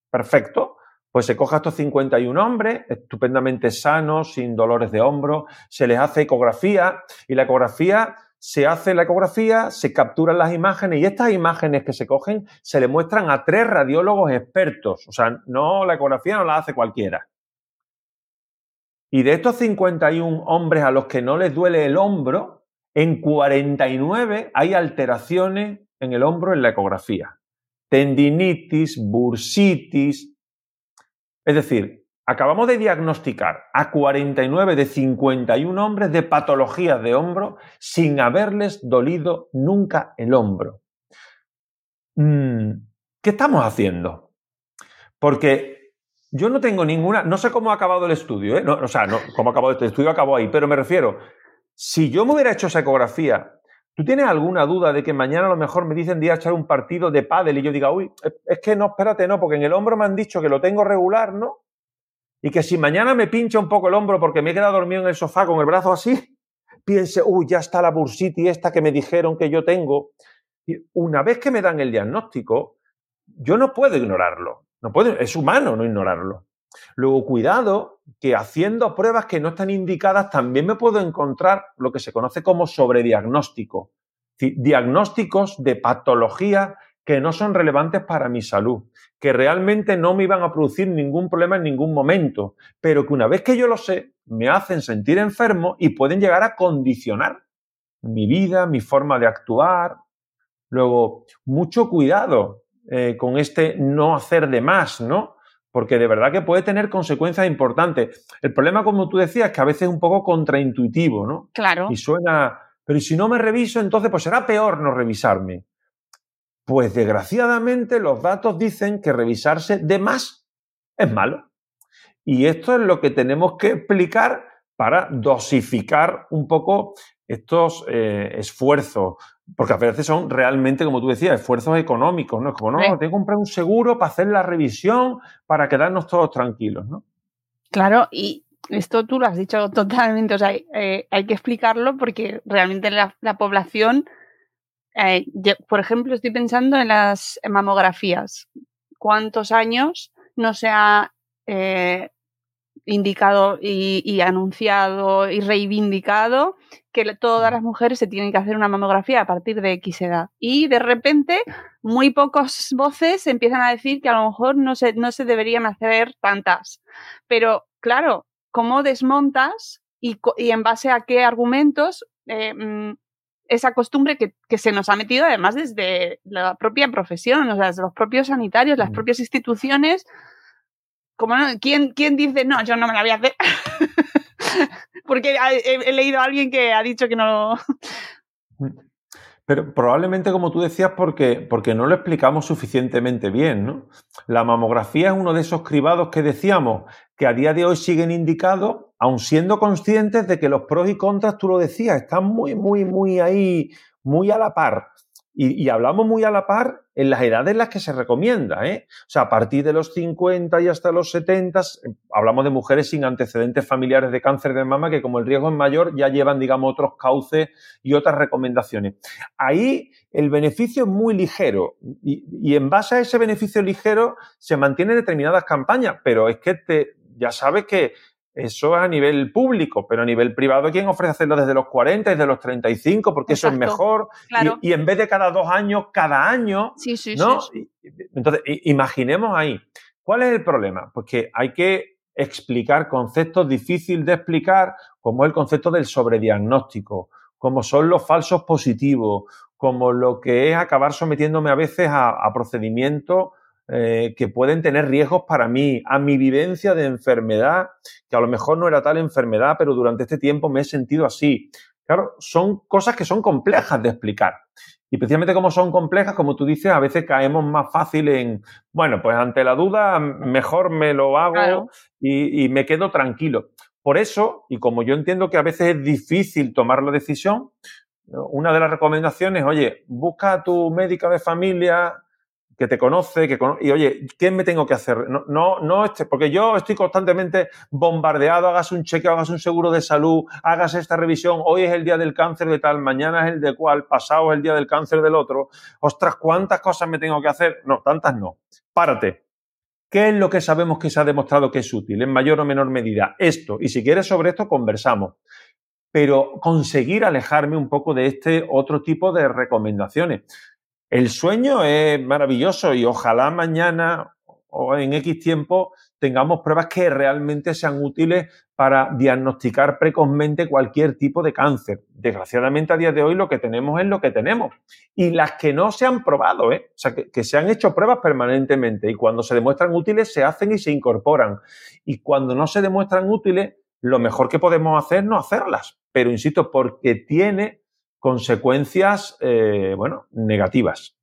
Perfecto. Pues se coge a estos 51 hombres, estupendamente sanos, sin dolores de hombro, se les hace ecografía y la ecografía se hace la ecografía, se capturan las imágenes y estas imágenes que se cogen se le muestran a tres radiólogos expertos. O sea, no, la ecografía no la hace cualquiera. Y de estos 51 hombres a los que no les duele el hombro, en 49 hay alteraciones en el hombro en la ecografía tendinitis, bursitis. Es decir, acabamos de diagnosticar a 49 de 51 hombres de patologías de hombro sin haberles dolido nunca el hombro. Mm, ¿Qué estamos haciendo? Porque yo no tengo ninguna, no sé cómo ha acabado el estudio, ¿eh? o sea, no, cómo ha acabado este estudio, acabó ahí, pero me refiero, si yo me hubiera hecho esa ecografía ¿Tú tienes alguna duda de que mañana a lo mejor me dicen de echar un partido de pádel y yo diga, uy, es que no, espérate, no, porque en el hombro me han dicho que lo tengo regular, ¿no? Y que si mañana me pincha un poco el hombro porque me he quedado dormido en el sofá con el brazo así, piense, uy, ya está la bursitis esta que me dijeron que yo tengo. Y una vez que me dan el diagnóstico, yo no puedo ignorarlo. No puedo, es humano no ignorarlo. Luego, cuidado, que haciendo pruebas que no están indicadas también me puedo encontrar lo que se conoce como sobrediagnóstico. Diagnósticos de patología que no son relevantes para mi salud, que realmente no me iban a producir ningún problema en ningún momento, pero que una vez que yo lo sé, me hacen sentir enfermo y pueden llegar a condicionar mi vida, mi forma de actuar. Luego, mucho cuidado eh, con este no hacer de más, ¿no? Porque de verdad que puede tener consecuencias importantes. El problema, como tú decías, es que a veces es un poco contraintuitivo, ¿no? Claro. Y suena, pero si no me reviso, entonces pues será peor no revisarme. Pues desgraciadamente los datos dicen que revisarse de más es malo. Y esto es lo que tenemos que explicar para dosificar un poco estos eh, esfuerzos, porque a veces son realmente, como tú decías, esfuerzos económicos, ¿no? Es como, no, tengo que comprar un seguro para hacer la revisión, para quedarnos todos tranquilos, ¿no? Claro, y esto tú lo has dicho totalmente, o sea, eh, hay que explicarlo porque realmente la, población, eh, por ejemplo, estoy pensando en las mamografías. ¿Cuántos años no se ha eh, indicado y, anunciado y reivindicado que todas las mujeres se tienen que hacer una mamografía a partir de X edad. Y de repente, muy pocas voces empiezan a decir que a lo mejor no se, no se deberían hacer tantas. Pero claro, ¿cómo desmontas y, en base a qué argumentos eh, mm, esa costumbre que, que, se nos ha metido además desde la propia profesión, o sea, desde los propios sanitarios, las propias instituciones? ¿quién, ¿Quién dice, no, yo no me la voy a hacer? Porque he, leído a alguien que ha dicho que no. Pero probablemente, como tú decías, porque, porque no lo explicamos suficientemente bien, ¿no? La mamografía es uno de esos cribados que decíamos que a día de hoy siguen indicados, aun siendo conscientes de que los pros y contras, tú lo decías, están muy, muy, muy ahí, muy a la par. Y, hablamos muy a la par en las edades en las que se recomienda. ¿eh? O sea, a partir de los 50 y hasta los 70, eh, hablamos de mujeres sin antecedentes familiares de cáncer de mama que como el riesgo es mayor ya llevan, digamos, otros cauces y otras recomendaciones. Ahí el beneficio es muy ligero y, en base a ese beneficio ligero se mantienen determinadas campañas, pero es que ya sabes que eso es a nivel público, pero a nivel privado, ¿quién ofrece hacerlo desde los 40 y desde los 35? Porque eso es mejor. Y, en vez de cada dos años, cada año. Sí, sí, ¿no? Sí, Entonces, imaginemos ahí. ¿Cuál es el problema? Pues que hay que explicar conceptos difíciles de explicar, como el concepto del sobrediagnóstico, como son los falsos positivos, como lo que es acabar sometiéndome a veces a, a procedimientos eh, que pueden tener riesgos para mí, a mi vivencia de enfermedad, que a lo mejor no era tal enfermedad, pero durante este tiempo me he sentido así. Claro, son cosas que son complejas de explicar. Y precisamente como son complejas, como tú dices, a veces caemos más fácil en, bueno, pues ante la duda, mejor me lo hago y, y me quedo tranquilo. Por eso, y como yo entiendo que a veces es difícil tomar la decisión, una de las recomendaciones, oye, busca a tu médica de familia, que te conoce, que y oye, ¿qué me tengo que hacer? No, no, no este, porque yo estoy constantemente bombardeado, hagas un cheque, hagas un seguro de salud, hagas esta revisión, hoy es el día del cáncer de tal, mañana es el de cual, pasado es el día del cáncer del otro. Ostras, ¿cuántas cosas me tengo que hacer? No, tantas no. Párate. ¿Qué es lo que sabemos que se ha demostrado que es útil en mayor o menor medida? Esto. Y si quieres sobre esto, conversamos pero conseguir alejarme un poco de este otro tipo de recomendaciones. El sueño es maravilloso y ojalá mañana o en X tiempo tengamos pruebas que realmente sean útiles para diagnosticar precozmente cualquier tipo de cáncer. Desgraciadamente a día de hoy lo que tenemos es lo que tenemos. Y las que no se han probado, ¿eh? o sea, que, que se han hecho pruebas permanentemente y cuando se demuestran útiles se hacen y se incorporan. Y cuando no se demuestran útiles, lo mejor que podemos hacer es no hacerlas. Pero insisto, porque tiene consecuencias, eh, bueno, negativas.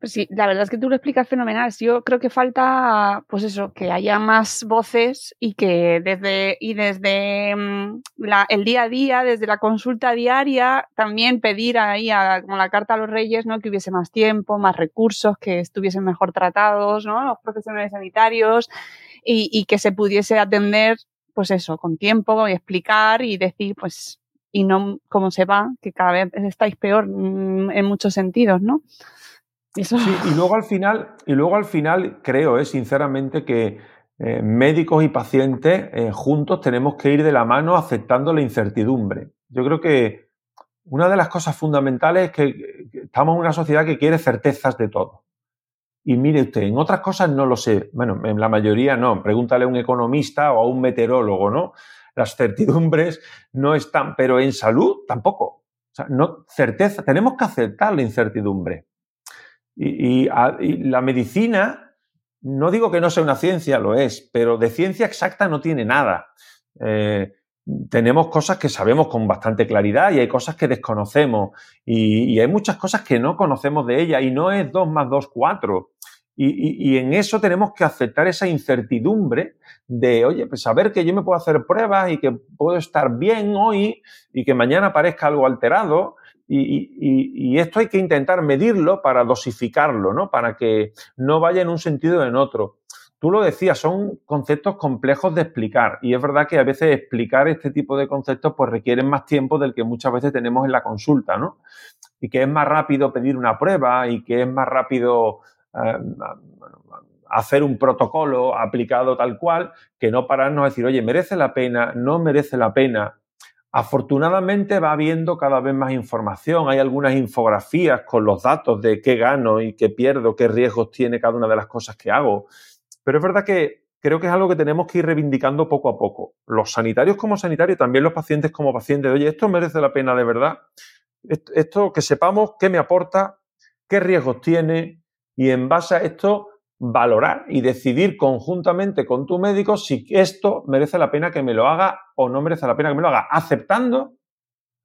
Pues sí, la verdad es que tú lo explicas fenomenal. Yo creo que falta, pues eso, que haya más voces y que desde, y desde mm, el día a día, desde la consulta diaria, también pedir ahí, a, como la carta a los reyes, ¿no? Que hubiese más tiempo, más recursos, que estuviesen mejor tratados, ¿no? Los profesionales sanitarios y, y que se pudiese atender, pues eso, con tiempo y explicar y decir, pues y no como se va, que cada vez estáis peor mm, en muchos sentidos, ¿no? Sí, y luego al final, y luego al final creo, eh, sinceramente, que eh, médicos y pacientes eh, juntos tenemos que ir de la mano aceptando la incertidumbre. Yo creo que una de las cosas fundamentales es que estamos en una sociedad que quiere certezas de todo. Y mire usted, en otras cosas no lo sé. Bueno, en la mayoría no. Pregúntale a un economista o a un meteorólogo, ¿no? Las certidumbres no están, pero en salud tampoco. No, certeza, tenemos que aceptar la incertidumbre. Y, la medicina, no digo que no sea una ciencia, lo es, pero de ciencia exacta no tiene nada. Eh, tenemos cosas que sabemos con bastante claridad y hay cosas que desconocemos y, y, hay muchas cosas que no conocemos de ella y no es 2 más 2, 4. Y, en eso tenemos que aceptar esa incertidumbre de, oye, pues saber que yo me puedo hacer pruebas y que puedo estar bien hoy y que mañana parezca algo alterado. Y, esto hay que intentar medirlo para dosificarlo, ¿no? Para que no vaya en un sentido o en otro. Tú lo decías, son conceptos complejos de explicar y es verdad que a veces explicar este tipo de conceptos pues requieren más tiempo del que muchas veces tenemos en la consulta, ¿no? Y que es más rápido pedir una prueba y que es más rápido hacer un protocolo aplicado tal cual, que no pararnos a decir, oye, merece la pena, no merece la pena. Afortunadamente va habiendo cada vez más información, hay algunas infografías con los datos de qué gano y qué pierdo, qué riesgos tiene cada una de las cosas que hago. Pero es verdad que creo que es algo que tenemos que ir reivindicando poco a poco. Los sanitarios como sanitarios, también los pacientes como pacientes. Oye, esto merece la pena de verdad. Esto, que sepamos qué me aporta, qué riesgos tiene, y en base a esto valorar y decidir conjuntamente con tu médico si esto merece la pena que me lo haga o no merece la pena que me lo haga, aceptando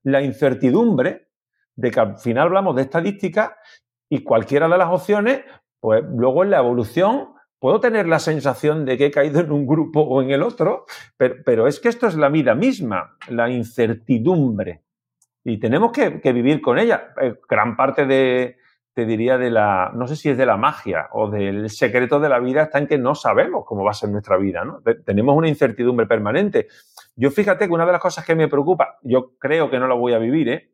la incertidumbre de que al final hablamos de estadística y cualquiera de las opciones, pues luego en la evolución puedo tener la sensación de que he caído en un grupo o en el otro, pero, pero es que esto es la vida misma, la incertidumbre. Y tenemos que, que vivir con ella. Eh, gran parte de, te diría, de la, no sé si es de la magia o del secreto de la vida, está en que no sabemos cómo va a ser nuestra vida, ¿no? Tenemos una incertidumbre permanente. Yo fíjate que una de las cosas que me preocupa, yo creo que no la voy a vivir, ¿eh?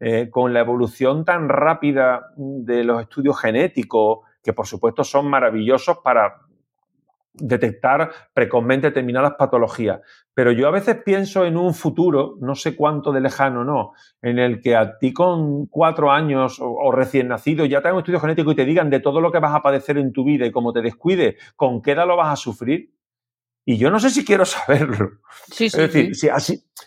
Eh, con la evolución tan rápida de los estudios genéticos, que por supuesto son maravillosos para detectar precozmente determinadas patologías. Pero yo a veces pienso en un futuro, no sé cuánto de lejano no, en el que a ti con cuatro años o, recién nacido ya te hagan un estudio genético y te digan de todo lo que vas a padecer en tu vida y cómo te descuide, con qué edad lo vas a sufrir. Y yo no sé si quiero saberlo. es decir, Si,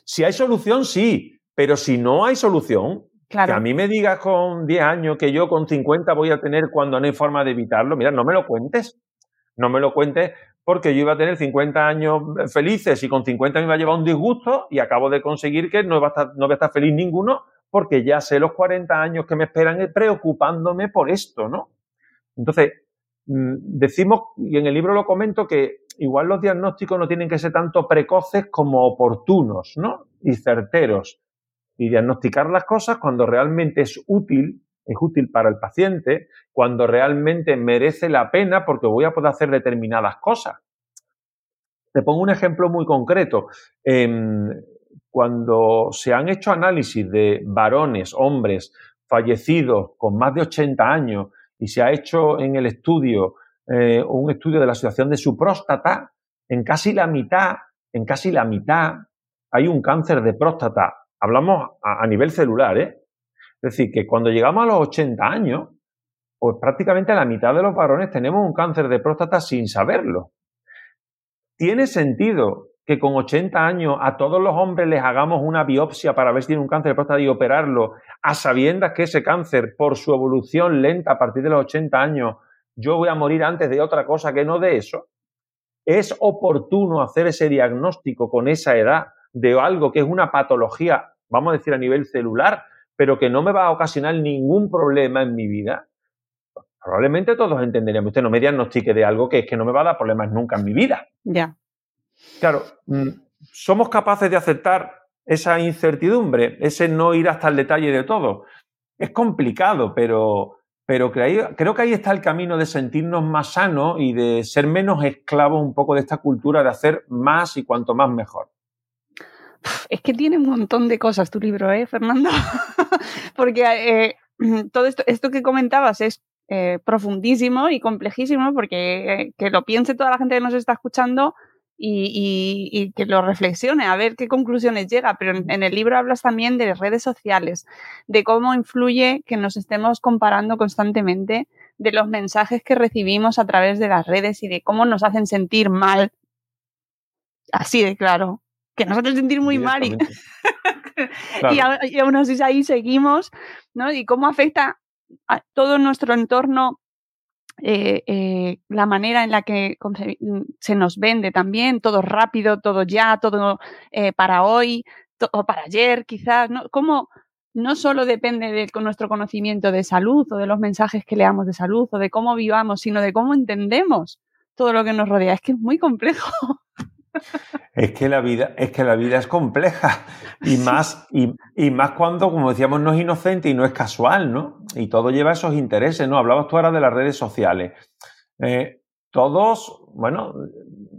si, hay solución, sí, pero si no hay solución, que a mí me digas con 10 años que yo con 50 voy a tener cuando no hay forma de evitarlo, mira, no me lo cuentes. No me lo cuentes porque yo iba a tener 50 años felices y con 50 me iba a llevar un disgusto y acabo de conseguir que no, va a estar, no voy a estar feliz ninguno porque ya sé los 40 años que me esperan preocupándome por esto, ¿no? Entonces, mm, decimos, y en el libro lo comento, que igual los diagnósticos no tienen que ser tanto precoces como oportunos, ¿no? Y certeros. Y diagnosticar las cosas cuando realmente es útil es útil para el paciente, cuando realmente merece la pena porque voy a poder hacer determinadas cosas. Te pongo un ejemplo muy concreto. Em, cuando se han hecho análisis de varones, hombres fallecidos con más de 80 años y se ha hecho en el estudio eh, un estudio de la situación de su próstata, en casi la mitad, en casi la mitad hay un cáncer de próstata. Hablamos a, a nivel celular, ¿eh? Es decir, que cuando llegamos a los 80 años, pues prácticamente la mitad de los varones tenemos un cáncer de próstata sin saberlo. ¿Tiene sentido que con 80 años a todos los hombres les hagamos una biopsia para ver si tienen un cáncer de próstata y operarlo, a sabiendas que ese cáncer, por su evolución lenta a partir de los 80 años, yo voy a morir antes de otra cosa que no de eso? ¿Es oportuno hacer ese diagnóstico con esa edad de algo que es una patología, vamos a decir, a nivel celular, pero que no me va a ocasionar ningún problema en mi vida, probablemente todos entenderíamos. Usted no me diagnostique de algo que es que no me va a dar problemas nunca en mi vida. Ya. Claro, mm, somos capaces de aceptar esa incertidumbre, ese no ir hasta el detalle de todo. Es complicado, pero, pero creo que ahí está el camino de sentirnos más sanos y de ser menos esclavos un poco de esta cultura de hacer más y cuanto más mejor. Es que tiene un montón de cosas tu libro, ¿eh, Fernando? porque eh, todo esto, que comentabas es eh, profundísimo y complejísimo, porque eh, que lo piense toda la gente que nos está escuchando y, que lo reflexione, a ver qué conclusiones llega. Pero en, el libro hablas también de redes sociales, de cómo influye que nos estemos comparando constantemente, de los mensajes que recibimos a través de las redes y de cómo nos hacen sentir mal. Así de claro que nos hace sentir muy mal y, y, aún así ahí seguimos, ¿no? Y cómo afecta a todo nuestro entorno eh, eh, la manera en la que se nos vende también, todo rápido, todo ya, todo eh, para hoy, o para ayer quizás, ¿no? ¿Cómo, no solo depende de nuestro conocimiento de salud o de los mensajes que leamos de salud o de cómo vivamos, sino de cómo entendemos todo lo que nos rodea. Es que es muy complejo. Es que la vida, es que la vida es compleja y más, y, más cuando, como decíamos, no es inocente y no es casual, ¿no? Y todo lleva esos intereses, ¿no? Hablabas tú ahora de las redes sociales. Eh, todos, bueno,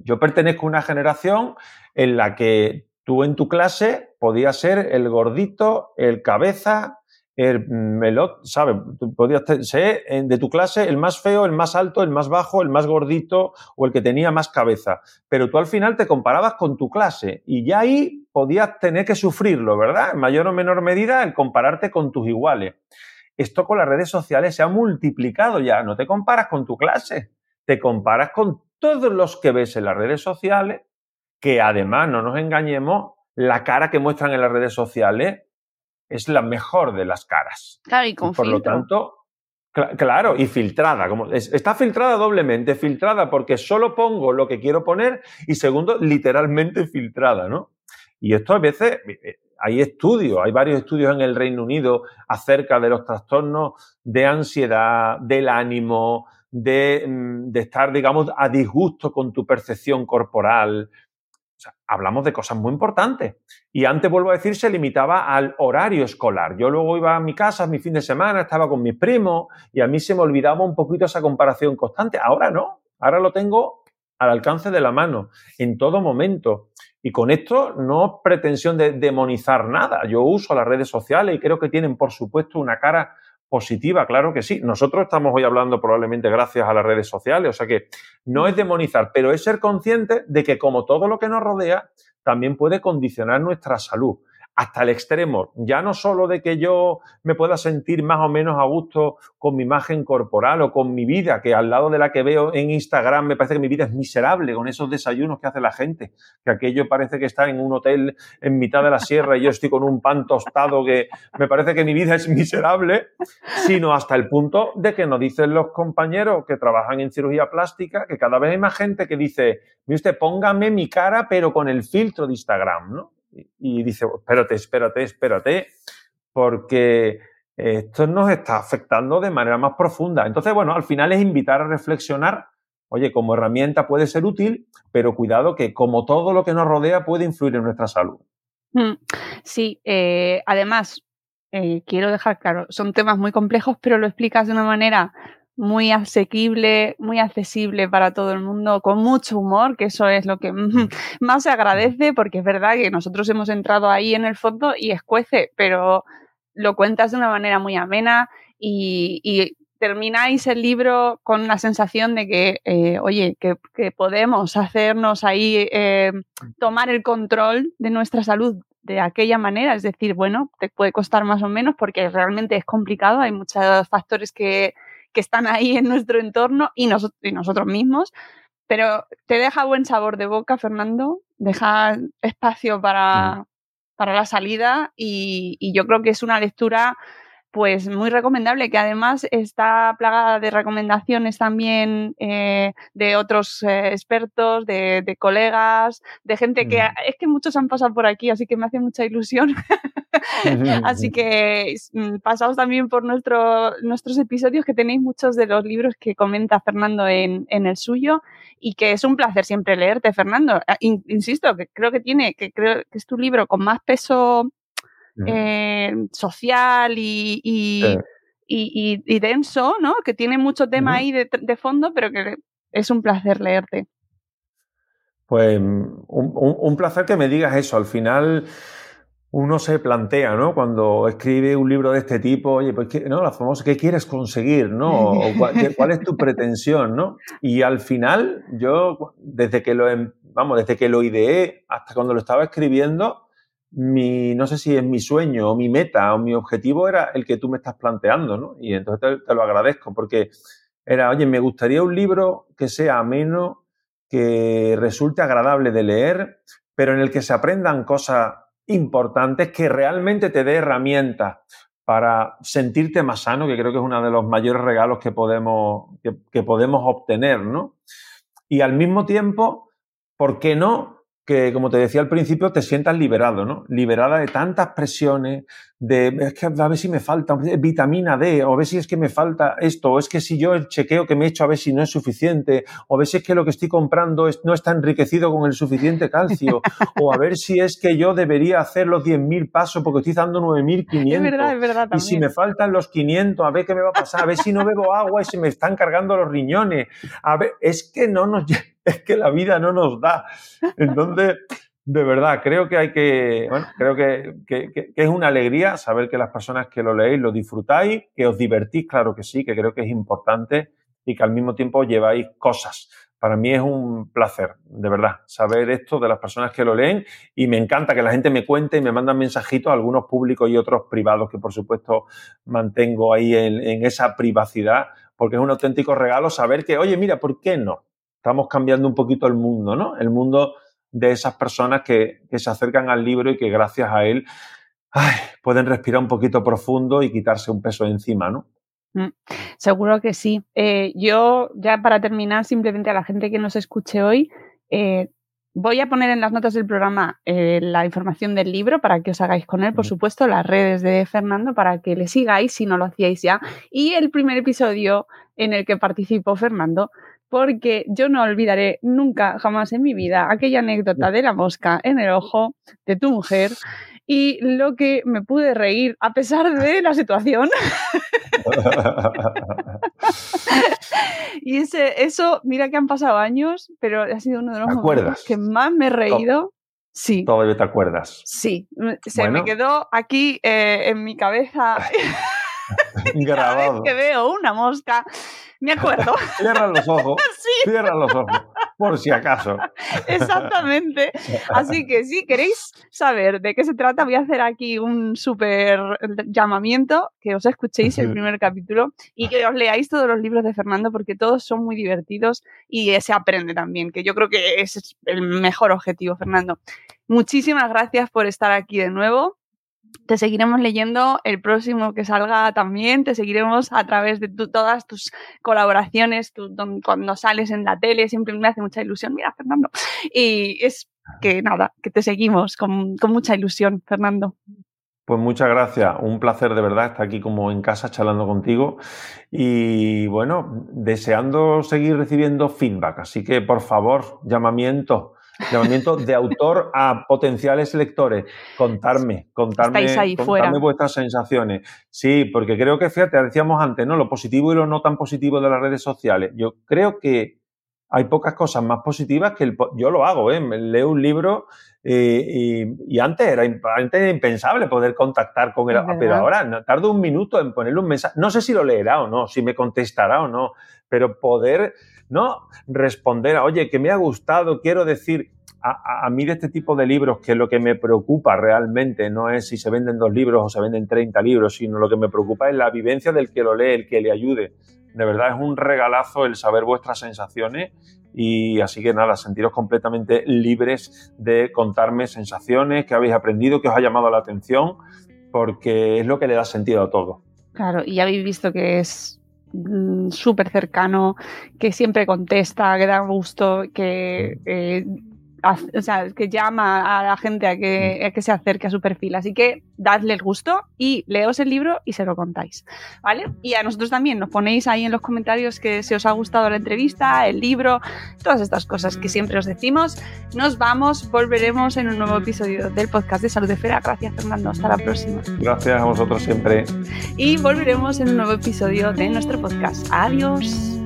yo pertenezco a una generación en la que tú en tu clase podías ser el gordito, el cabeza, el melot, ¿sabes? Podías ser de tu clase el más feo, el más alto, el más bajo, el más gordito o el que tenía más cabeza. Pero tú al final te comparabas con tu clase y ya ahí podías tener que sufrirlo, ¿verdad? En mayor o menor medida el compararte con tus iguales. Esto con las redes sociales se ha multiplicado ya. No te comparas con tu clase, te comparas con todos los que ves en las redes sociales, que además, no nos engañemos, la cara que muestran en las redes sociales es la mejor de las caras. Claro, y con Por lo tanto, claro, y filtrada. Como, está filtrada doblemente, filtrada porque solo pongo lo que quiero poner y segundo, literalmente filtrada, ¿no? Y esto a veces, eh, eh, hay estudios, hay varios estudios en el Reino Unido acerca de los trastornos de ansiedad, del ánimo, de, mm, de estar, digamos, a disgusto con tu percepción corporal, hablamos de cosas muy importantes. Y antes, vuelvo a decir, se limitaba al horario escolar. Yo luego iba a mi casa, mi fin de semana, estaba con mis primos y a mí se me olvidaba un poquito esa comparación constante. Ahora no, ahora lo tengo al alcance de la mano, en todo momento. Y con esto no pretensión de demonizar nada. Yo uso las redes sociales y creo que tienen, por supuesto, una cara positiva, claro que sí. Nosotros estamos hoy hablando probablemente gracias a las redes sociales, o sea que no es demonizar, pero es ser consciente de que como todo lo que nos rodea, también puede condicionar nuestra salud hasta el extremo, ya no solo de que yo me pueda sentir más o menos a gusto con mi imagen corporal o con mi vida, que al lado de la que veo en Instagram me parece que mi vida es miserable con esos desayunos que hace la gente, que aquello parece que está en un hotel en mitad de la sierra y yo estoy con un pan tostado que me parece que mi vida es miserable, sino hasta el punto de que nos dicen los compañeros que trabajan en cirugía plástica que cada vez hay más gente que dice, mire usted, póngame mi cara pero con el filtro de Instagram, ¿no? Y dice, espérate, espérate, espérate, porque esto nos está afectando de manera más profunda. Entonces, bueno, al final es invitar a reflexionar, oye, como herramienta puede ser útil, pero cuidado que como todo lo que nos rodea puede influir en nuestra salud. Mm, sí, eh, además, eh, quiero dejar claro, son temas muy complejos, pero lo explicas de una manera muy asequible, muy accesible para todo el mundo, con mucho humor, que eso es lo que más se agradece, porque es verdad que nosotros hemos entrado ahí en el fondo y escuece, pero lo cuentas de una manera muy amena y, termináis el libro con la sensación de que, eh, oye, que, podemos hacernos ahí, eh, tomar el control de nuestra salud de aquella manera, es decir, bueno, te puede costar más o menos porque realmente es complicado, hay muchos factores que que están ahí en nuestro entorno y, y nosotros mismos. Pero te deja buen sabor de boca, Fernando, deja espacio para, mm. para la salida y, y yo creo que es una lectura pues muy recomendable, que además está plagada de recomendaciones también eh, de otros eh, expertos, de, colegas, de gente que mm. es que muchos han pasado por aquí, así que me hace mucha ilusión. así que mm, pasaos también por nuestro, nuestros episodios, que tenéis muchos de los libros que comenta Fernando en, en el suyo y que es un placer siempre leerte, Fernando. Ah, insisto, que creo que tiene, que creo que es tu libro con más peso eh, social y, y, denso, ¿no? Que tiene mucho tema ahí de, fondo, pero que es un placer leerte. Pues un, un, placer que me digas eso. Al final uno se plantea, ¿no? Cuando escribe un libro de este tipo, oye, pues, ¿qué, ¿no? La famosa, ¿qué quieres conseguir, ¿no? cuál, es tu pretensión, ¿no? Y al final, yo, desde que lo, em, vamos, desde que lo ideé hasta cuando lo estaba escribiendo, mi, no sé si es mi sueño o mi meta o mi objetivo era el que tú me estás planteando, ¿no? Y entonces te, lo agradezco porque era, oye, me gustaría un libro que sea ameno, que resulte agradable de leer, pero en el que se aprendan cosas importantes, que realmente te dé herramientas para sentirte más sano, que creo que es uno de los mayores regalos que podemos, que podemos obtener, ¿no? Y al mismo tiempo, ¿por qué no? Que, como te decía al principio, te sientas liberado, ¿no? Liberada de tantas presiones, de es que a ver si me falta vitamina D, o a ver si es que me falta esto, o es que si yo el chequeo que me he hecho a ver si no es suficiente, o a ver si es que lo que estoy comprando no está enriquecido con el suficiente calcio, o a ver si es que yo debería hacer los 10.000 pasos porque estoy dando 9.500. Es verdad, es verdad. Y si me faltan los 500, a ver qué me va a pasar, a ver si no bebo agua y se me están cargando los riñones. A ver, es que no nos es que la vida no nos da. Entonces, de verdad, creo que hay que, bueno, creo que, es una alegría saber que las personas que lo leéis lo disfrutáis, que os divertís, claro que sí, que creo que es importante y que al mismo tiempo lleváis cosas. Para mí es un placer, de verdad, saber esto de las personas que lo leen y me encanta que la gente me cuente y me manda mensajitos, algunos públicos y otros privados, que por supuesto mantengo ahí en, en esa privacidad, porque es un auténtico regalo saber que, oye, mira, ¿por qué no? Estamos cambiando un poquito el mundo, ¿no? El mundo de esas personas que, se acercan al libro y que gracias a él pueden respirar un poquito profundo y quitarse un peso de encima, ¿no? Mm, seguro que sí. Eh, yo, ya para terminar, simplemente a la gente que nos escuche hoy, eh, voy a poner en las notas del programa eh, la información del libro para que os hagáis con él, por supuesto, las redes de Fernando para que le sigáis si no lo hacíais ya. Y el primer episodio en el que participó Fernando porque yo no olvidaré nunca, jamás en mi vida, aquella anécdota de la mosca en el ojo de tu mujer y lo que me pude reír a pesar de la situación. y ese, eso, mira que han pasado años, pero ha sido uno de los momentos que más me he reído. Sí. Todavía te acuerdas. Sí. Se me quedó aquí eh, en mi cabeza. Grabado. Cada vez que veo una mosca, me acuerdo. Cierra los ojos. Cierra los ojos, por si acaso. Exactamente. Así que si queréis saber de qué se trata, voy a hacer aquí un súper llamamiento, que os escuchéis el primer capítulo y que os leáis todos los libros de Fernando porque todos son muy divertidos y se aprende también, que yo creo que ese es el mejor objetivo, Fernando. Muchísimas gracias por estar aquí de nuevo te seguiremos leyendo el próximo que salga también, te seguiremos a través de todas tus colaboraciones, cuando sales en la tele, siempre me hace mucha ilusión, mira Fernando, y es que nada, que te seguimos con, con mucha ilusión, Fernando. Pues muchas gracias, un placer de verdad estar aquí como en casa charlando contigo. Y bueno, deseando seguir recibiendo feedback, así que por favor, llamamiento llamamiento de autor a potenciales lectores. Contarme, contarme, contarme vuestras sensaciones. Sí, porque creo que, fíjate, decíamos antes, ¿no? Lo positivo y lo no tan positivo de las redes sociales. Yo creo que hay pocas cosas más positivas que el... Yo lo hago, ¿eh? Leo un libro eh, y, antes, era, impensable poder contactar con él, pero ahora tardo un minuto en ponerle un mensaje. No sé si lo leerá o no, si me contestará o no, pero poder ¿no? responder a, oye, que me ha gustado, quiero decir, a, mí de este tipo de libros, que lo que me preocupa realmente no es si se venden dos libros o se venden 30 libros, sino lo que me preocupa es la vivencia del que lo lee, el que le ayude. De verdad es un regalazo el saber vuestras sensaciones y así que nada, sentiros completamente libres de contarme sensaciones que habéis aprendido, que os ha llamado la atención, porque es lo que le da sentido a todo. Claro, y ya habéis visto que es súper cercano, que siempre contesta, que da gusto, que eh, o sea, que llama a la gente a que, mm. a que, se acerque a su perfil. Así que dadle el gusto y leos el libro y se lo contáis. ¿Vale? Y a nosotros también nos ponéis ahí en los comentarios que se os ha gustado la entrevista, el libro, todas estas cosas que siempre os decimos. Nos vamos, volveremos en un nuevo episodio del podcast de Salud de Fera. Gracias, Fernando. Hasta la próxima. Gracias a vosotros siempre. Y volveremos en un nuevo episodio de nuestro podcast. Adiós.